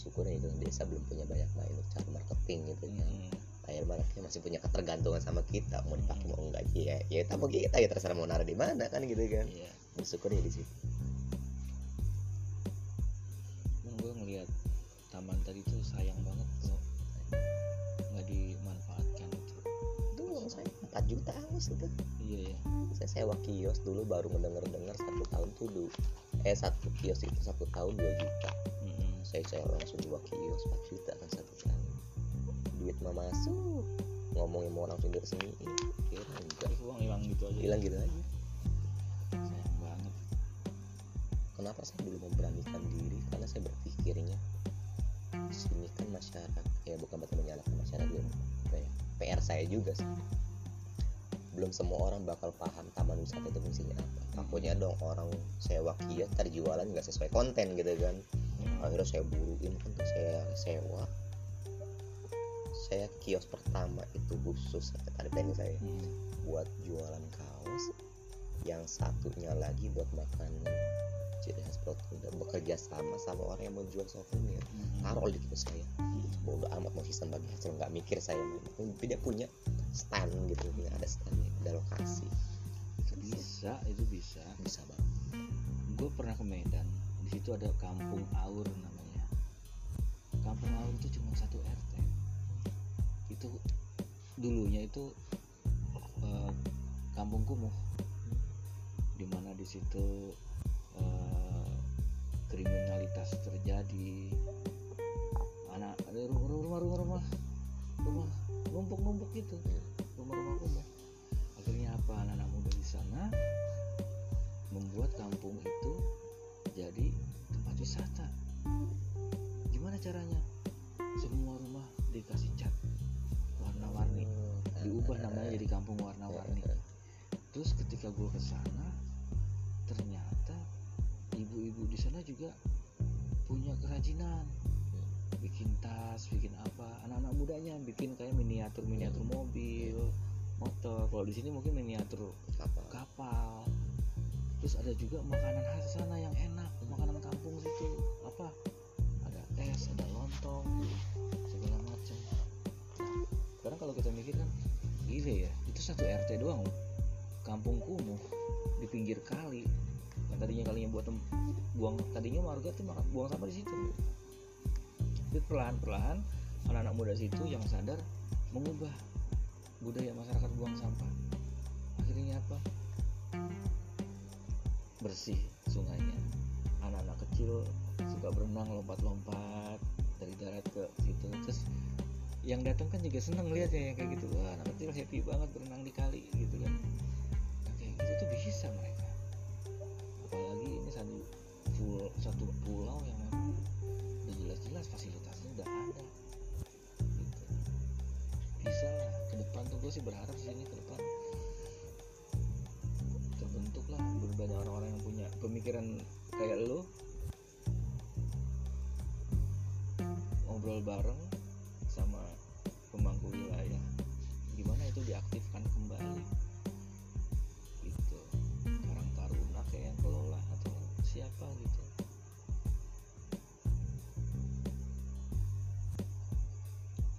sisi bersyukurnya itu desa belum punya banyak main cara marketing gitu
Mm-mm.
air marketing masih punya ketergantungan sama kita mau dipakai mau enggak. Ya ya mau kita ya terserah mau naruh di mana kan gitu kan.
Iya.
Bersyukurnya di situ.
Emang gue ngeliat taman tadi tuh sayang banget kok nggak dimanfaatkan itu
itu uang saya 4 juta angus itu
iya ya
saya sewa kios dulu baru mendengar dengar satu tahun tuh du eh satu kios itu satu tahun 2 juta.
Mm-mm.
Saya saya langsung dua kios 4 juta kan satu tahun duit mah masuk. Ngomongin mau langsung diresmiin kira enggak.
Uang hilang gitu aja.
Hilang gitu aja.
Sayang banget.
Kenapa saya dulu memberanikan diri? Karena saya berpikirnya di sini kan masyarakat ya bukan berarti menyalahkan masyarakat ya, ya, PR saya juga sih. Belum semua orang bakal paham taman wisata itu fungsinya apa. Takutnya dong orang sewa kios tadi jualan nggak sesuai konten gitu kan akhirnya saya buruin kan saya sewa. Saya kios pertama itu khusus tadi planning saya.
Mm.
buat jualan kaos yang satunya lagi buat makanan ciri khas Pulau Tunda bekerja sama sama orang yang mau jual souvenir
Mm.
taruh di kios saya. Bodo amat mau sistem bagi hasil nggak mikir saya. Tidak punya stand gitu punya ada stand ada lokasi.
Bisa itu bisa.
Bisa banget
gue pernah ke Medan di situ ada kampung Aur namanya. Kampung Aur itu cuma satu RT itu dulunya itu eh, kampung kumuh. Di mana di situ eh, kriminalitas terjadi. Anak ada rumah rumah rumah rumah rumah. Numpuk numpuk gitu. Rumah rumah kumuh akhirnya apa? Anak-anak muda di sana membuat kampung itu jadi tempat wisata. Gimana caranya? Semua rumah dikasih cat warna-warni. Diubah namanya jadi kampung warna-warni. Terus ketika gue ke sana ternyata ibu-ibu di sana juga punya kerajinan. Bikin tas bikin apa. Anak-anak mudanya bikin kayak miniatur miniatur mobil motor. Kalau di sini mungkin miniatur
apa
kapal terus ada juga makanan khas sana yang enak makanan kampung situ. Apa? Ada es ada lontong segala macam. Sekarang kalau kita mikir kan gile ya itu satu RT doang kampung kumuh di pinggir kali. Yang tadinya kalinya buat buang tadinya warga tuh makan buang sampah di situ. Tapi perlahan perlahan anak-anak muda situ yang sadar mengubah budaya masyarakat buang sampah. Akhirnya apa bersih sungainya. Anak-anak kecil suka berenang lompat-lompat dari darat ke situ. Terus yang datang kan juga seneng lihatnya yang kayak gitu. Wah anak kecil happy banget berenang di kali gitu kan. Nah, kayak gitu tuh bisa mereka. Apalagi ini satu full satu pulau yang memang udah jelas-jelas fasilitasnya udah ada. Gitu. Bisa lah ke depan tuh gue sih berharap sih ini banyak orang-orang yang punya pemikiran kayak lu. Ngobrol bareng sama pemangku wilayah. Gimana itu diaktifkan kembali? Gitu. Karang Taruna kayak yang kelola atau siapa gitu.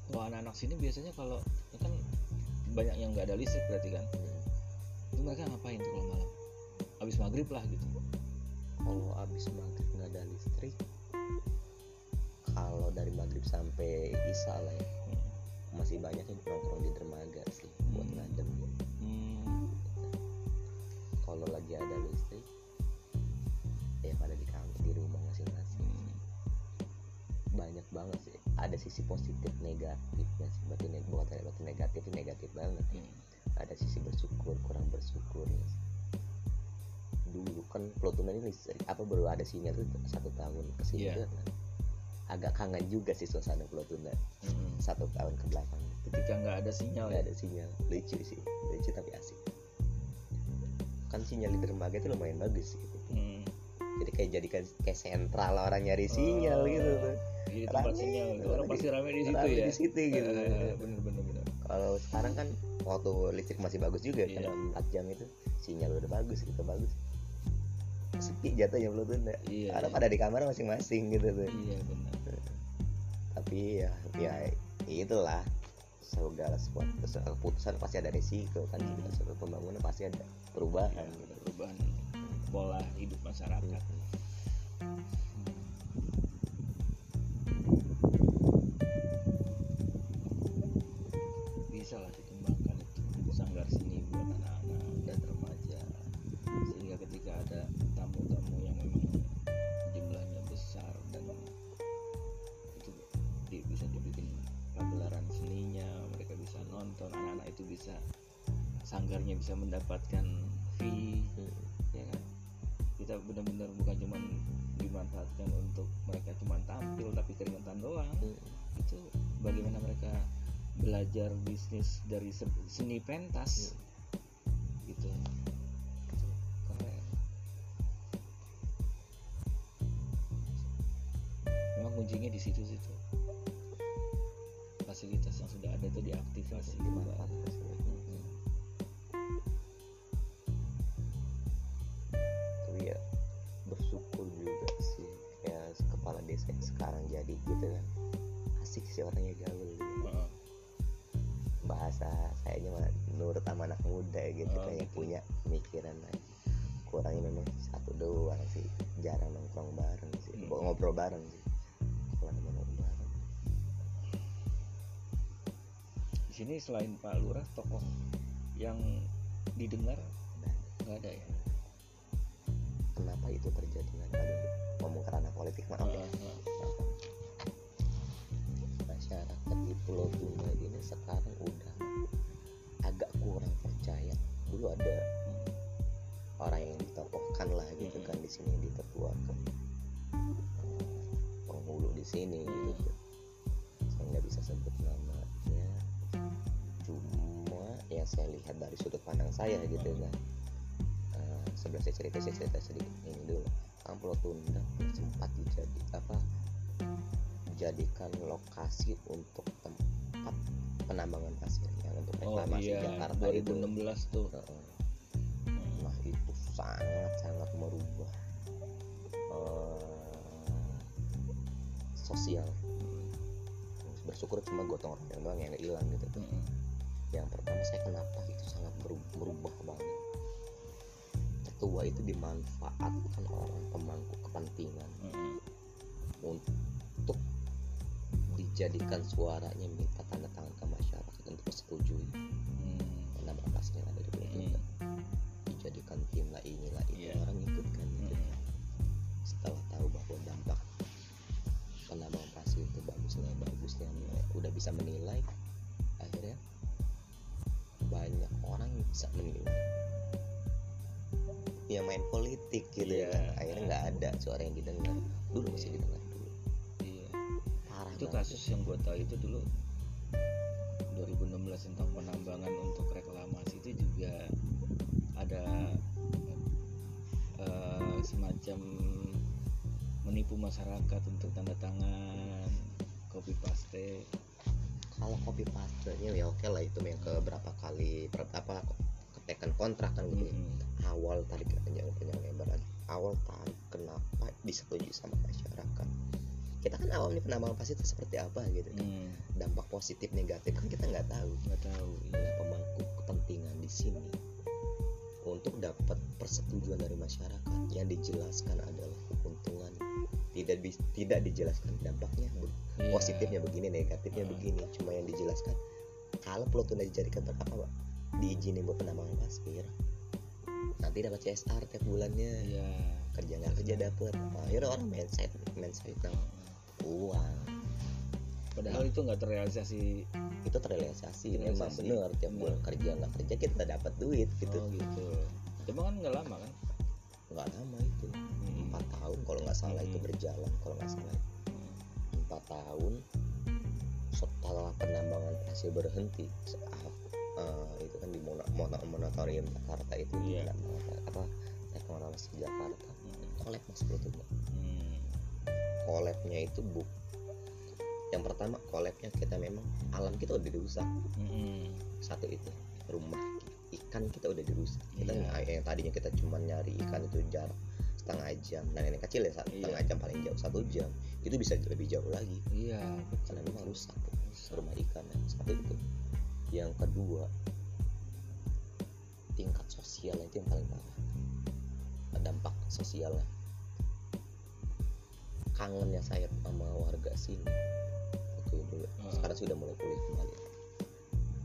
Kalau anak-anak sini biasanya kalau kan banyak yang nggak ada listrik berarti kan? Itu mereka ngapain tuh kalau malam habis maghrib lah gitu
kalau abis maghrib nggak ada listrik kalau dari maghrib sampai isya lah ya masih banyak yang nongkrong di dermaga sih buat
Hmm.
ngadem
hmm,
kalau lagi ada listrik ya pada di kamar di rumah masing-masing
hmm.
banyak banget sih ada sisi positif negatifnya sih berarti neg bukan berarti negatif negatif banget ya.
hmm.
ada sisi bersyukur kurang bersyukur ya. Dulu kan pelotunan ini apa baru ada sinyal tuh satu tahun ke sini
Iya.
tuh kan. agak kangen juga sih suasana pelotunan
Hmm.
satu tahun ke belakang
ketika nggak ada sinyal
nggak
ya
ada sinyal lucu sih lucu tapi asik kan sinyal di dermaga itu lumayan bagus gitu
hmm.
jadi kayak jadikan kayak sentral orang nyari sinyal
Oh.
gitu tuh
jadi tempat
Rame,
sinyal
rame
orang pasti rame di situ
rame
ya
di situ gitu.
Eh, bener bener bener
kalau sekarang kan waktu listrik masih bagus juga
Iya.
kan 4 jam itu sinyal udah bagus gitu bagus sepi jatuhnya belum tunda
Iya,
karena
iya.
pada di kamar masing-masing gitu tuh.
Iya benar.
Tapi ya ya itulah. Segala sesuatu keputusan pasti ada resiko kan.
Hmm.
suatu pembangunan pasti ada perubahan. Gitu.
perubahan pola hidup masyarakat mendapatkan fee ya kan? Kita benar-benar bukan cuma dimanfaatkan untuk mereka cuma tampil tapi keringetan doang.
Hmm.
itu bagaimana mereka belajar bisnis dari se- seni pentas. Gitu. Itu keren. Memang kuncinya di situ-situ fasilitas yang sudah ada itu diaktifasi
dimanfaatkan
di sini selain Pak Lurah tokoh yang didengar nggak ada ya?
Kenapa itu terjadi? Aduh ngomong karena politik maaf ya. Masyarakat di Pulau Tunda ini sekarang udah agak kurang percaya. Dulu ada orang yang ditokohkan lah gitu
Mm-mm.
kan di sini ditertuakan Eh, penghulu di sini yang saya lihat dari sudut pandang saya gitu
Mm.
kan Eh, sebelum saya cerita saya cerita sedikit ini dulu. Kan Pulau Tunda sempat dijadi apa dijadikan lokasi untuk tempat penambangan pasir yang untuk
oh
reklamasi
iya.
Jakarta itu.
2016 tuh.
Heeh. nah itu sangat sangat merubah eh, sosial. Bersyukur cuma gotong royong doang yang hilang gitu.
Heeh.
yang pertama saya kenapa itu sangat beru- berubah banget ketua itu dimanfaatkan orang pemangku kepentingan
Heeh.
untuk dijadikan suaranya minta tanda tangan ke masyarakat untuk dipersetujui
hmm.
yang ada di Tunda dijadikan tim lah inilah itu
Iya.
orang ikut kan gitu.
Hmm.
setelah tahu bahwa dampak penambangan pasir itu bagusnya bagusnya udah bisa menilai ya main politik gitu
Iya.
kan akhirnya nggak ada suara yang didengar dulu masih
Iya.
didengar dulu
iya
parah
itu
banget.
kasus yang gue tahu itu dulu 2016 tentang penambangan untuk reklamasi itu juga ada eh, semacam menipu masyarakat untuk tanda tangan copy paste
kalau copy paste nya ya oke lah itu yang ke berapa kali ber- apa ketekan kontrak kan gitu.
Mm-mm.
awal tarik panjang panjang lebar lagi awal tarik kenapa disetujui sama masyarakat kita kan awalnya penambangan pasir itu seperti apa gitu kan
Hmm,
dampak positif negatif kan kita nggak tahu
nggak tahu iya.
nah pemangku kepentingan di sini untuk dapat persetujuan dari masyarakat yang dijelaskan adalah keuntungan tidak tidak dijelaskan dampaknya
Iya.
positifnya begini negatifnya
Hmm.
begini cuma yang dijelaskan. Kalau Pulau Tunda dijadikan ter- apa pak diizinin buat penambangan pasir nanti dapat CSR tiap bulannya.
Iya.
Kerja nggak kerja dapat nah, akhirnya orang main side nah, uang.
Padahal itu nggak terrealisasi.
Itu terrealisasi memang bener. Tiap bulan
Bener.
kerja nggak kerja kita dapat duit gitu.
Oh gitu. Cuma kan nggak lama kan
nggak lama itu
Hmm.
empat tahun kalau nggak salah itu
Hmm.
berjalan kalau nggak salah
Hmm.
empat tahun setelah penambangan pasir berhenti eh, itu kan di mono, mono- monatorium Jakarta itu di
Iya.
penambangan- apa reklamasi Jakarta
Hmm.
kolab mas Pulau Tunda
Hmm.
kolabnya itu bu yang pertama kolabnya kita memang alam kita udah dirusak
Hmm.
satu itu rumah ikan kita udah dirusak. Kita nggak- yang tadinya kita cuma nyari ikan itu jarak setengah jam. Dan yang kecil ya
Iya.
setengah jam paling jauh satu jam itu bisa lebih jauh lagi.
Iya.
Karena memang rusak rumah ikan ya. satu itu. Yang kedua tingkat sosial itu yang paling parah. Dampak sosialnya kangennya saya sama warga sini. Itu dulu.
Hmm.
sekarang sudah mulai pulih kembali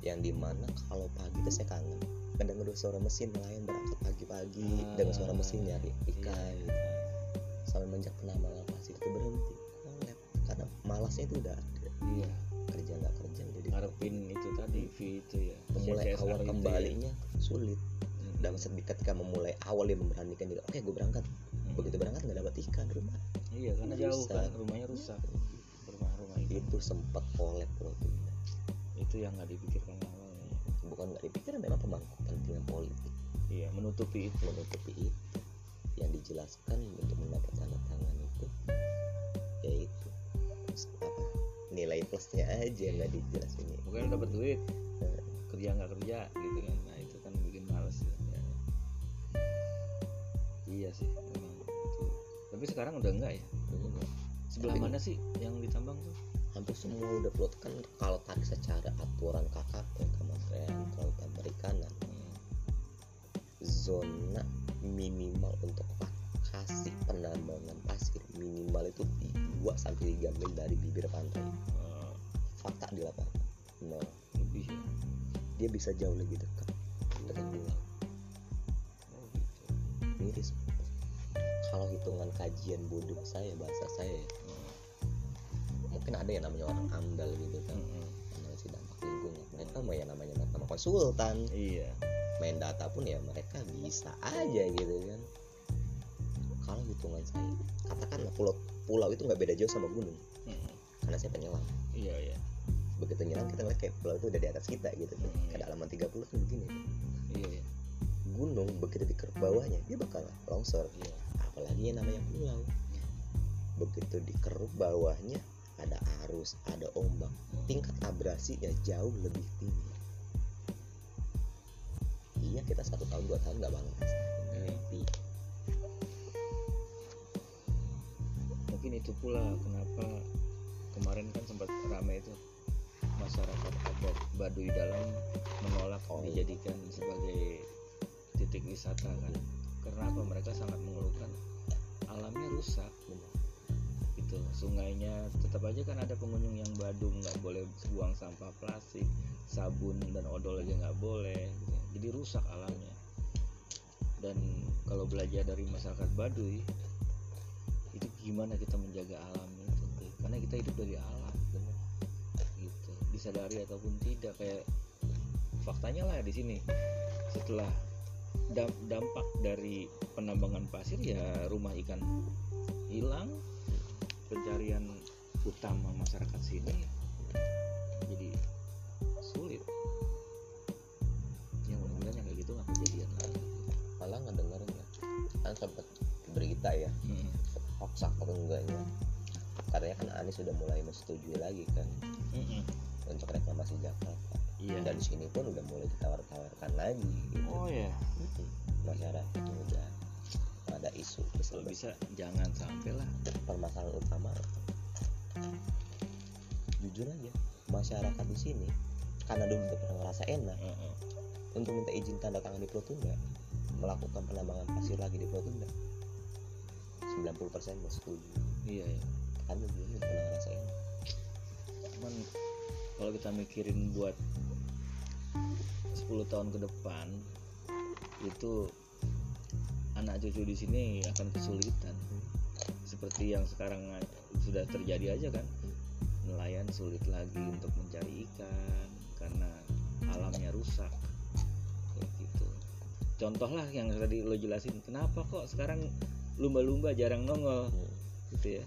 yang di mana kalau pagi itu saya kangen. Mendengar suara mesin nelayan berangkat pagi-pagi
Ah,
dengan suara mesin nyari
iya,
ikan. gitu. sampai menjak penambangan pasir itu berhenti kolab karena malasnya itu udah ada.
Iya.
Kerja nggak kerja jadi
ngarepin itu tadi V itu ya
memulai
CSR
awal
itu ya.
kembalinya sulit.
Hmm.
dan ketika memulai awal dia memberanikan diri. Oke gue berangkat.
Hmm.
begitu berangkat nggak dapat ikan rumah.
Iya karena jauh
Rusak.
kan rumahnya rusak. Rumah-rumah itu.
Itu sempat kolab Pulau Tunda
itu yang nggak dipikirkan awalnya
bukan nggak dipikir memang pemangku kepentingan politik.
Iya menutupi itu.
Menutupi itu. Yang dijelaskan untuk mendapat tanda tangan itu yaitu apa nilai plusnya aja nggak dijelasin.
Bukan dapat duit. Kerja nggak kerja gitu kan. Nah itu kan bikin males ya. iya sih memang itu. tapi sekarang udah enggak ya? Sebelah
Tapi-
mana sih yang ditambang tuh
hampir semua udah plot kan kalau tarik secara aturan KKP Kementerian Kelautan Perikanan zona minimal untuk lokasi penambangan pasir. Minimal itu 2 sampai 3 mil dari bibir pantai. Fakta di lapangan. No
lebih. Ya
dia bisa jauh lebih dekat dengan pulau miris. Kalau hitungan kajian bodoh saya bahasa saya ya, mungkin ada yang namanya orang amdal gitu kan.
Mm-mm.
analisis dampak lingkungan mereka mau yang namanya nama konsultan?
Iya.
Main data pun ya mereka bisa aja gitu kan. Kalau hitungan saya katakanlah pulau pulau itu nggak beda jauh sama gunung.
Mm-mm.
karena saya penyelam.
Iya iya.
Begitu nyelam kita ngeliat kayak pulau itu udah di atas kita gitu kan.
Hmm.
kedalaman 30 kan begini.
Iya iya.
Gunung begitu di bawahnya dia bakal longsor.
Iya.
Apalagi yang namanya pulau. Begitu di keruk bawahnya ada arus ada ombak. Tingkat abrasinya jauh lebih tinggi. Iya kita satu tahun dua tahun nggak tapi
mungkin itu pula kenapa kemarin kan sempat ramai itu. Masyarakat adat Baduy dalam menolak
Oh, iya.
dijadikan sebagai titik wisata kan. Karena apa? Mereka sangat mengeluhkan. Alamnya rusak itu sungainya tetap aja kan ada pengunjung yang badung nggak boleh buang sampah plastik sabun dan odol aja nggak boleh gitu. jadi rusak alamnya. Dan kalau belajar dari masyarakat Baduy itu gimana kita menjaga alam itu karena kita hidup dari alam gitu. Disadari ataupun tidak kayak faktanya lah di sini. Setelah dam- dampak dari penambangan pasir ya rumah ikan hilang pencarian utama masyarakat sini jadi sulit. Yang mudah-mudahan yang kayak gitu nggak kejadian lagi
malah ngedengerin ya. Kan sempat berita ya
Hmm.
hoax atau enggaknya karena kan Anies sudah mulai menyetujui lagi kan
Mm-mm.
untuk reklamasi Jakarta.
Iya.
Dan di sini pun udah mulai ditawar-tawarkan lagi gitu.
Oh ya
masyarakat udah ada isu
kalau bisa jangan sampai lah.
Permasalahan utama jujur aja masyarakat di sini karena dulu udah pernah ngerasa enak
Heeh.
untuk minta izin tanda tangan di Pulau Tunda melakukan penambangan pasir lagi di Pulau Tunda. 90% mau setuju.
Iya ya
karena dulu udah pernah ngerasa enak.
Cuman kalau kita mikirin buat 10 tahun ke depan itu anak cucu di sini akan kesulitan. Seperti yang sekarang sudah terjadi aja kan. Nelayan sulit lagi untuk mencari ikan karena alamnya rusak. Kayak gitu. Contoh lah yang tadi lo jelasin kenapa kok sekarang lumba-lumba jarang nongol?
Hmm.
gitu ya.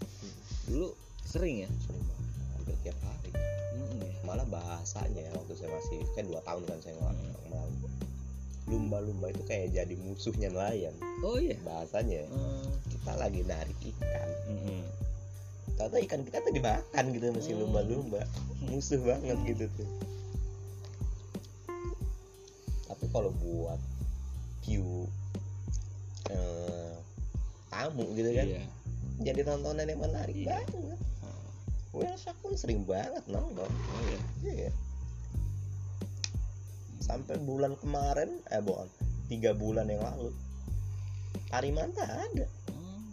Dulu sering ya?
Sering banget. Hampir tiap hari.
Mm, ya.
malah bahasanya ya waktu saya masih kan dua tahun kan saya ngelang
Hmm.
ngelang lumba-lumba itu kayak jadi musuhnya nelayan
oh iya.
Bahasanya
Hmm,
kita lagi narik ikan.
Mm-mm.
tahu ikan kita tuh dimakan gitu masih
Hmm.
lumba-lumba. Musuh banget gitu tuh. Tapi kalau buat view eh, tamu gitu kan
iya.
jadi tontonan yang menarik
Iya.
banget.
Oh,
Welsak pun sering banget nonton.
Oh iya.
Iya. Sampai bulan kemarin eh bohong tiga bulan yang lalu Parimanta ada.
Hmm,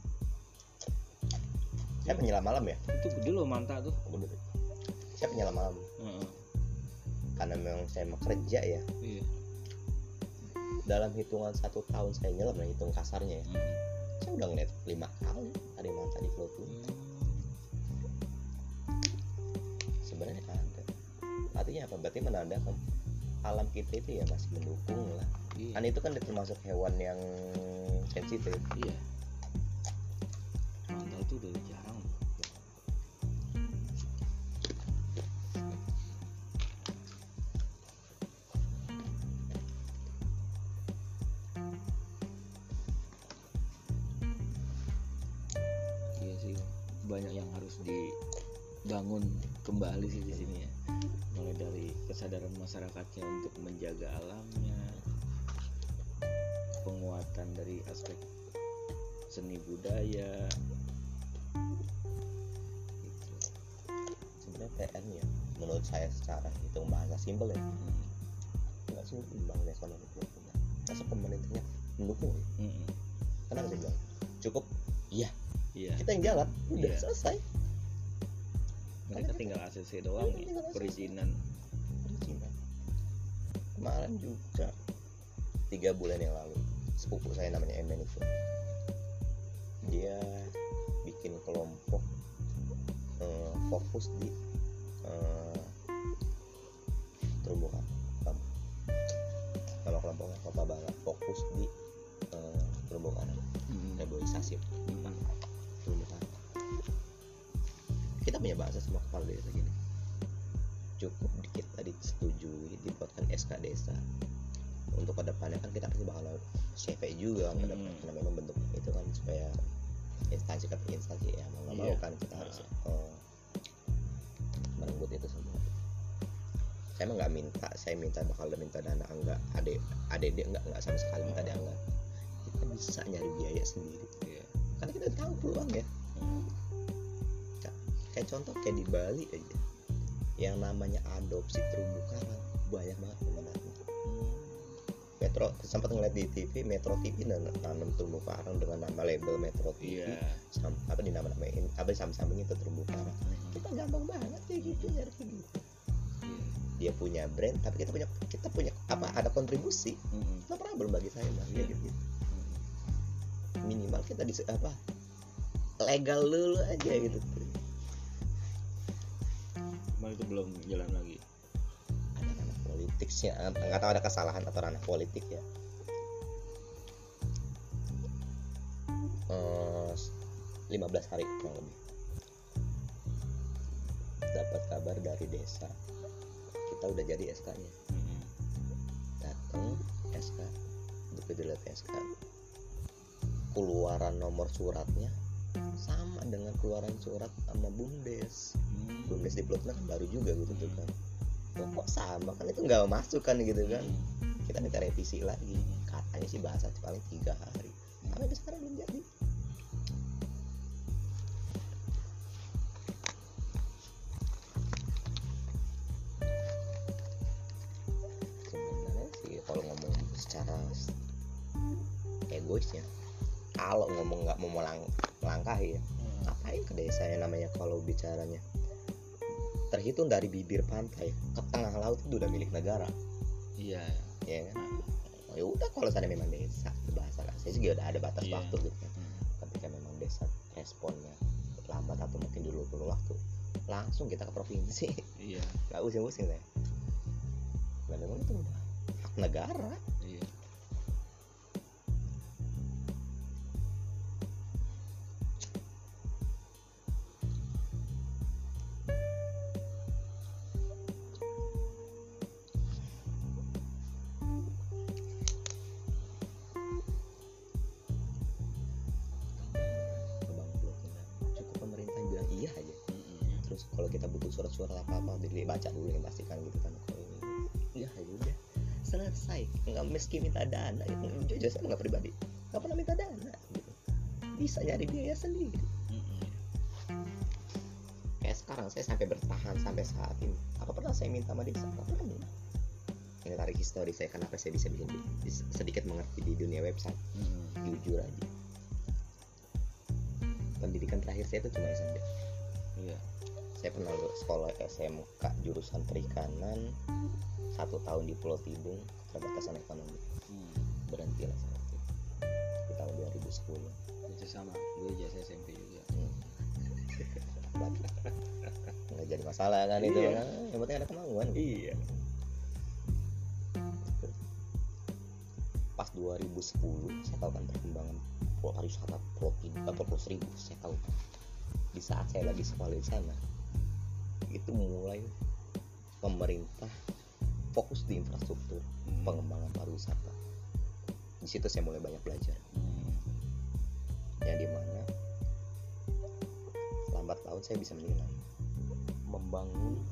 saya penyelam malam ya?
Itu gede loh manta tuh.
Bener. saya penyelam malam?
Heeh.
karena memang saya mau kerja ya.
Iya.
Dalam hitungan satu tahun saya nyelam lah hitung kasarnya ya.
Hmm.
saya udah ngeliat lima kali Parimanta di Pulau Tunda sebenarnya ada. Artinya apa? Berarti menandakan alam kita itu ya masih mendukung lah.
Iya.
Kan itu kan termasuk hewan yang sensitif.
Iya. Manta itu udah jarang masyarakatnya untuk menjaga alamnya. Penguatan dari aspek seni budaya. Gitu.
sebenarnya PR nya menurut saya secara hitung bahasa simpel ya.
Hmm.
nggak sulit membangun ekonomi Tunda masa pemerintahnya mendukung
Mm-mm.
karena bisa bilang cukup? Iya.
Iya.
Kita yang jalan udah
Iya.
selesai.
Mereka tinggal ACC doang
Iya,
ya perizinan.
Cina kemarin juga. Tiga bulan yang lalu. Sepupu saya namanya Emen itu dia bikin kelompok eh, fokus di eh, terumbu karang nama kelompoknya Kota Bala fokus di eh, terumbu karang reboisasi
Mm.
terumbu karang kita punya bahasa sama kepala desa gini cukup di- kita disetujui dibuatkan SK desa untuk ke depannya kan kita pasti bakal CV juga kan ke depan
Hmm.
karena memang bentuk itu kan supaya instansi ke instansi ya mau nggak mau
Iya.
kan kita harus
Ah.
eh, merenggut itu semua saya emang nggak minta saya minta bakal minta dana enggak ade ADD enggak enggak sama sekali minta dana enggak kita bisa nyari biaya sendiri
Iya.
karena kita tahu peluang ya
Mm.
kayak contoh kayak di Bali aja yang namanya adopsi terumbu karang banyak banget peminatnya Metro sempat ngeliat di TV Metro TV nan- nanam terumbu karang dengan nama label Metro TV
iya
sam, apa di nama namain apa di samping-sampingnya itu terumbu karang
Mm.
kita gampang banget kayak gitu nyari kayak gitu
Iya.
dia punya brand tapi kita punya kita punya apa ada kontribusi
Mm-mm.
no problem bagi saya mbak
Iya.
gitu minimal kita di apa legal dulu aja gitu
itu belum jalan lagi.
Ada ranah politik sih eh, nggak tahu ada kesalahan atau ranah politik ya. Eh, 15 hari kurang lebih. Dapat kabar dari desa. Kita udah jadi SK nya
Mm-mm.
datang SK dilihat SK keluaran nomor suratnya sama dengan keluaran surat sama bumdes
Mm.
bumdes diplotnya kan baru juga gitu tuh kan. Loh, kok sama? Kan itu nggak masuk kan gitu kan. Kita minta revisi lagi. Katanya sih bahasa paling tiga hari. Sampai sekarang belum jadi. Sebenarnya sih kalau ngomong secara egoisnya kalau ngomong nggak mau melang- melangkahi ya
Mm.
ngapain ke desa ya namanya kalau bicaranya terhitung dari bibir pantai ke tengah laut itu udah milik negara.
Iya.
Ya kan? Oh, ya udah kalau sana memang desa bahasa saya juga udah ada batas
Iya.
waktu gitu kan.
Mm.
ketika memang desa responnya lambat atau mungkin dulu perlu waktu langsung kita ke provinsi.
Iya.
Nggak pusing-pusing saya dan memang itu udah hak negara pastikan gitu kan kalau ini. Ya ya udah. Selesai. Nggak meski minta dana ya jujur saya nggak pribadi. Nggak pernah minta dana gitu. bisa nyari biaya sendiri. Kayak sekarang saya sampai bertahan sampai saat ini. Apa pernah saya minta sama desa? Nggak pernah. Ini tarik histori saya kenapa saya bisa bikin di- sedikit mengerti di dunia website. Jujur aja. Pendidikan terakhir saya itu cuma SMP
iya.
Saya pernah sekolah SMK jurusan perikanan satu tahun di Pulau Tidung keterbatasan ekonomi.
Mm.
berhenti lah saat itu di tahun 2010
itu sama gue jasa SMP juga.
Hmm. nggak jadi masalah kan itu
Iya.
kan? Yang penting ada kemauan.
Iya.
Pas 2010 saya tahu kan perkembangan pariwisata Pulau Tidung eh, Pulau Seribu saya tahu. Di saat saya lagi sekolah di sana itu mulai pemerintah fokus di infrastruktur
Mm.
pengembangan pariwisata di situ saya mulai banyak belajar
Mm.
yang di mana lambat laun saya bisa menilai membangun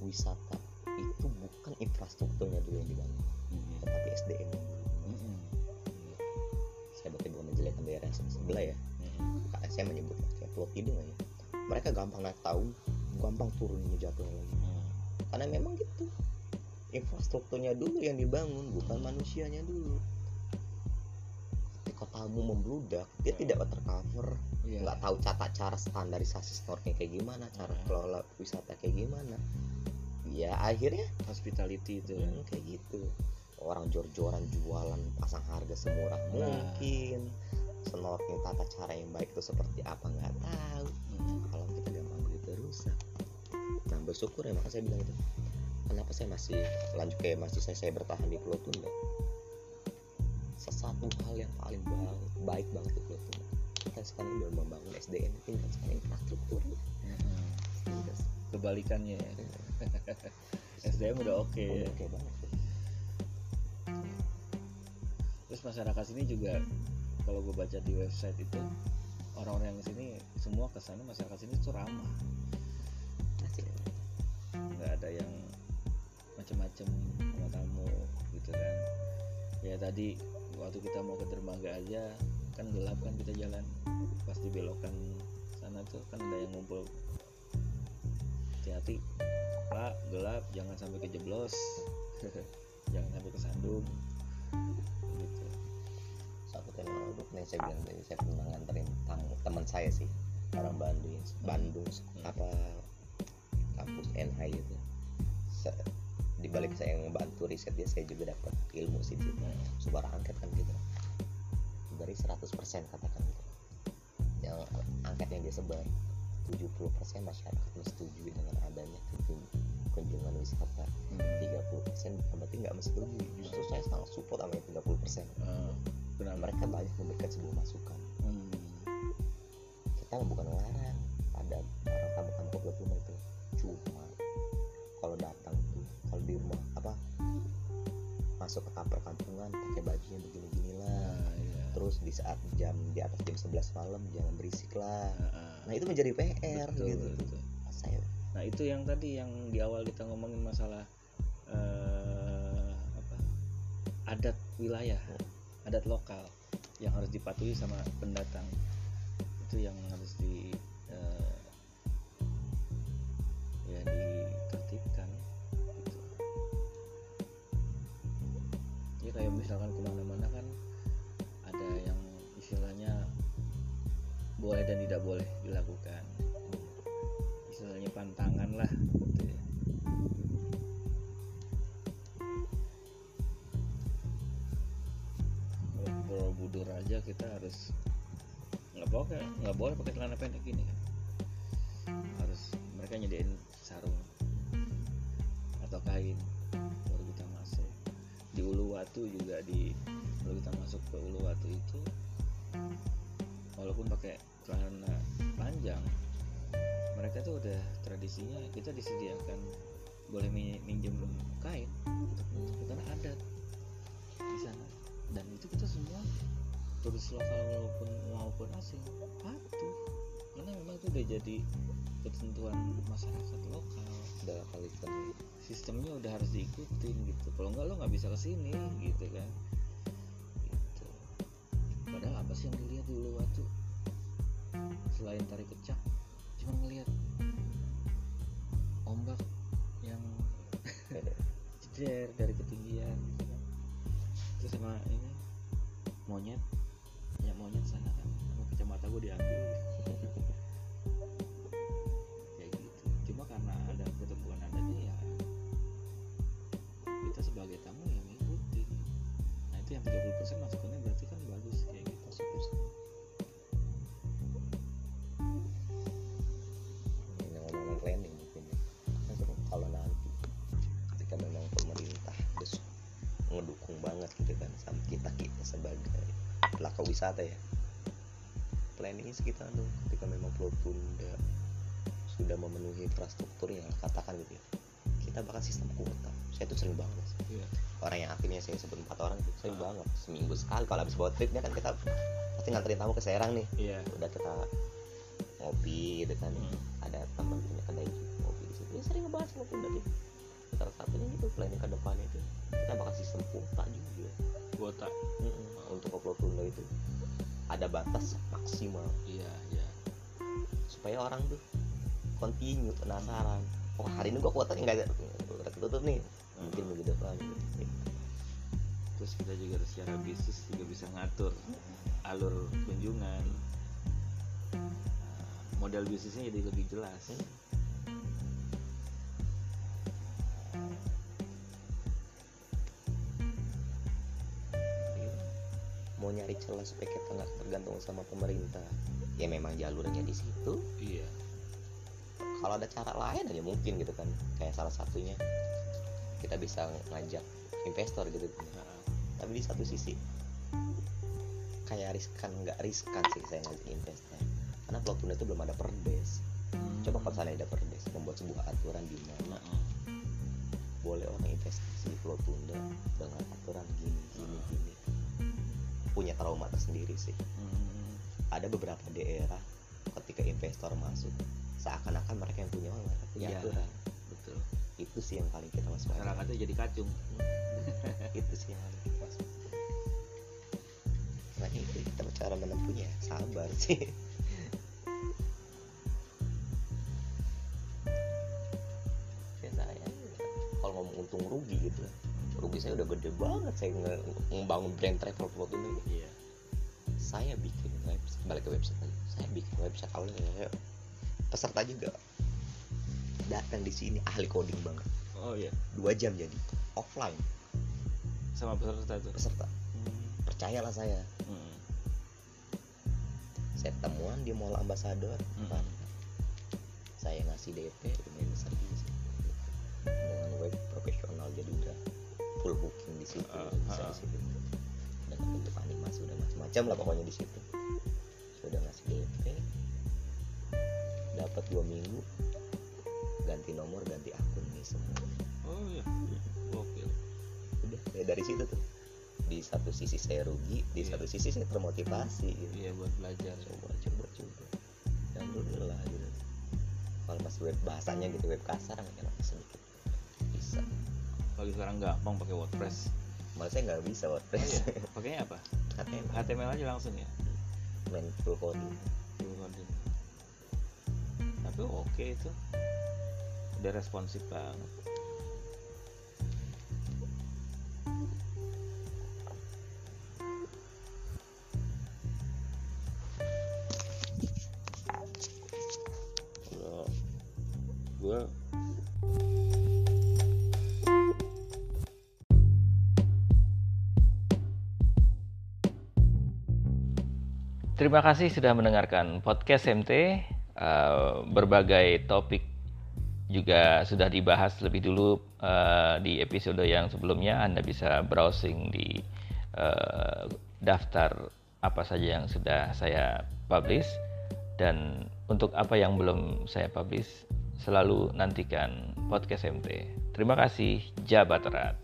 wisata itu bukan infrastrukturnya dulu yang dibangun
Mm-mm.
tetapi SDM yang dulu
Mm-mm.
saya berarti bukan menjelekkan daerah sebelah ya. Kayak saya menyebut kayak Pulau Tidung aja mereka gampang naik tahun gampang turun jatuh lagi
Mm.
Karena memang gitu infrastrukturnya dulu yang dibangun bukan manusianya dulu ketika tamu membludak dia
Ya.
tidak tercover
Iya.
nggak tahu tata cara standarisasi snorkeling kayak gimana cara
Hmm.
kelola wisata kayak gimana ya akhirnya
hospitality itu kan
hmm, kayak gitu orang jor-joran jualan pasang harga semurah
Nah.
mungkin snorkeling tata cara yang baik itu seperti apa nggak tahu
Mm.
kalau kita gampang begitu rusak bersyukur ya makanya saya bilang itu kenapa saya masih lanjut kayak masih saya, saya bertahan di Pulau Tunda sesuatu hal yang paling baik, baik banget di Pulau Tunda kita sekarang udah membangun SDM tingkat sekarang infrastruktur
Mm-mm.
tingkat
kebalikannya ya SDM udah oke
Oh,
ya.
oke banget
terus masyarakat sini juga kalau gue baca di website itu orang-orang yang sini semua ke sana masyarakat sini tuh ramah. Nggak ada yang macem-macem sama tamu gitu kan. Ya tadi waktu kita mau ke dermaga aja kan gelap kan kita jalan. Pas di belokan sana tuh kan ada yang ngumpul. Hati-hati pak gelap jangan sampai kejeblos. Jangan sampai kesandung. Gitu.
Satu teknologi yang saya bilang tadi saya pernah nganterin tamu teman saya sih orang Bandung Bandung apa kampus NH itu sa- di balik saya ngebantu riset dia saya juga dapat ilmu sih
Hmm.
suara angket kan gitu. Dari 100% katakan gitu. Yang angket yang dia sebar 70% masyarakat menyetujui dengan adanya kunjung- kunjungan wisata.
Hmm.
30% bukan berarti nggak menyetujui justru saya sangat support sama yang 30%
Ah,
Nah,
kenapa?
mereka banyak memberikan sebuah masukan.
Hmm.
kita bukan ngelarang. Ada orang ke Pulau Tuna itu cuma kalau datang tuh kalau di rumah apa masuk ke perkampungan pakai bajunya begini-gini lah
Ah, iya.
terus di saat jam di atas jam 11 malam jangan berisik lah
Ah, ah.
nah itu menjadi PR
Betul,
gitu
betul.
saya
Nah itu yang tadi yang di awal kita ngomongin masalah eh, apa adat wilayah, adat lokal yang harus dipatuhi sama pendatang itu yang harus di tidak boleh dilakukan. Istilahnya pantangan lah gitu ya. Borobudur aja kita harus nggak boleh nggak boleh pakai celana pendek gini kan. Harus mereka nyediain sarung atau kain baru kita masuk. Di Uluwatu juga di kalau kita masuk ke Uluwatu itu walaupun pakai celana panjang mereka tuh udah tradisinya kita disediakan boleh mi- minjem kain untuk karena adat di sana. Dan itu kita semua turis lokal maupun maupun asing patuh. Karena memang itu udah jadi ketentuan masyarakat lokal.
Udah kali kan
sistemnya udah harus diikutin gitu. Kalau enggak lo nggak bisa ke sini gitu kan. Gitu. Padahal apa sih yang dilihat di Uluwatu selain tarik kecak cuma ngelihat ombak yang ceder dari ketinggian kan. itu sama ini monyet. Ya monyet sana kan. Sama kacamata gue diambil. Kayak gitu. Cuma karena ada pertemuan adanya ya kita sebagai tamu yang ngikutin. Nah itu yang 30% masukannya berarti kan bagus kayak gitu
10% pelaku wisata ya? Planningnya sekitar tuh ketika memang Pulau Tunda sudah memenuhi infrastrukturnya katakan gitu ya kita bakal sistem kuota. Saya tuh sering banget. Mas.
Iya.
orang yang akhirnya saya sebut empat orang itu sering banget. Seminggu sekali kalau habis buat tripnya kan kita pasti nganterin tamu ke Serang nih.
Iya.
Udah kita ngopi gitu kan.
Hmm.
ada teman punya kedai ngopi di situ. Ya sering ngebahas sama Tunda tuh salah satunya gitu planning ke depan itu kita bakal sistem kuota juga
kuota.
Untuk Pulau Tunda itu. Ada batas maksimal.
Iya iya.
Supaya orang tuh continue penasaran. Oh hari ini gua kuota nggak ada. Ketutup nih. Mungkin minggu depan gitu.
terus kita juga secara bisnis juga bisa ngatur alur kunjungan. Nah, model bisnisnya jadi lebih jelas.
Iya. Celah supaya kita nggak tergantung sama pemerintah. Ya memang jalurnya di situ.
Iya.
Kalau ada cara lain aja mungkin gitu kan. Kayak salah satunya kita bisa ngajak investor gitu
Nah,
tapi di satu sisi kayak riskan nggak riskan sih saya ngajak investor. Karena Pulau Tunda itu belum ada perdes. Coba kalau ada perdes membuat sebuah aturan di mana boleh orang investasi di Pulau Tunda dengan aturan gini gini gini punya trauma tersendiri sih.
Hmm,
ada beberapa daerah ketika investor masuk seakan-akan mereka yang punya mereka punya
Iya.
aturan.
betul.
Itu sih yang paling kita waspada
masyarakatnya jadi kacung.
Itu sih yang paling kita waspada makanya itu kita cara menempuhnya. Sabar sih rugi gitu. Rugi saya udah gede banget saya ngebangun brand travel Tunda ini.
iya.
Saya bikin website balik ke website lagi. Saya bikin website awalnya saya peserta juga datang di sini ahli coding banget.
Oh iya.
Dua jam jadi offline.
Sama peserta tuh?
Peserta.
Hmm.
percayalah saya.
Hmm.
saya temuan di mall ambasador.
Hmm.
Saya ngasih DP lumayan besar juga dengan web profesional jadi udah full booking di situ
Ah,
bisa
ah.
di situ. Dengan bentuk animasi udah macam-macam lah pokoknya di situ. Sudah ngasih DP dapat dua minggu ganti nomor ganti akun nih semua.
Oh iya. Oke.
Udah ya dari situ tuh. Di satu sisi saya rugi di
Iya.
satu sisi saya termotivasi gitu.
Iya buat belajar.
Coba coba coba. Dan alhamdulillah gitu. Kalau masih web bahasanya gitu web kasar sedikit bisa
kalau sekarang gampang pakai WordPress.
Malah saya nggak bisa
oh,
WordPress.
Iya. pakainya apa?
HTML
HTML aja langsung ya?
Main full coding.
Full coding. tapi oke itu. Udah responsif banget Terima kasih sudah mendengarkan podcast MT. Eh, berbagai topik juga sudah dibahas lebih dulu eh, di episode yang sebelumnya. Anda bisa browsing di eh, daftar apa saja yang sudah saya publish dan untuk apa yang belum saya publish selalu nantikan podcast MT. Terima kasih, Jabat Erat.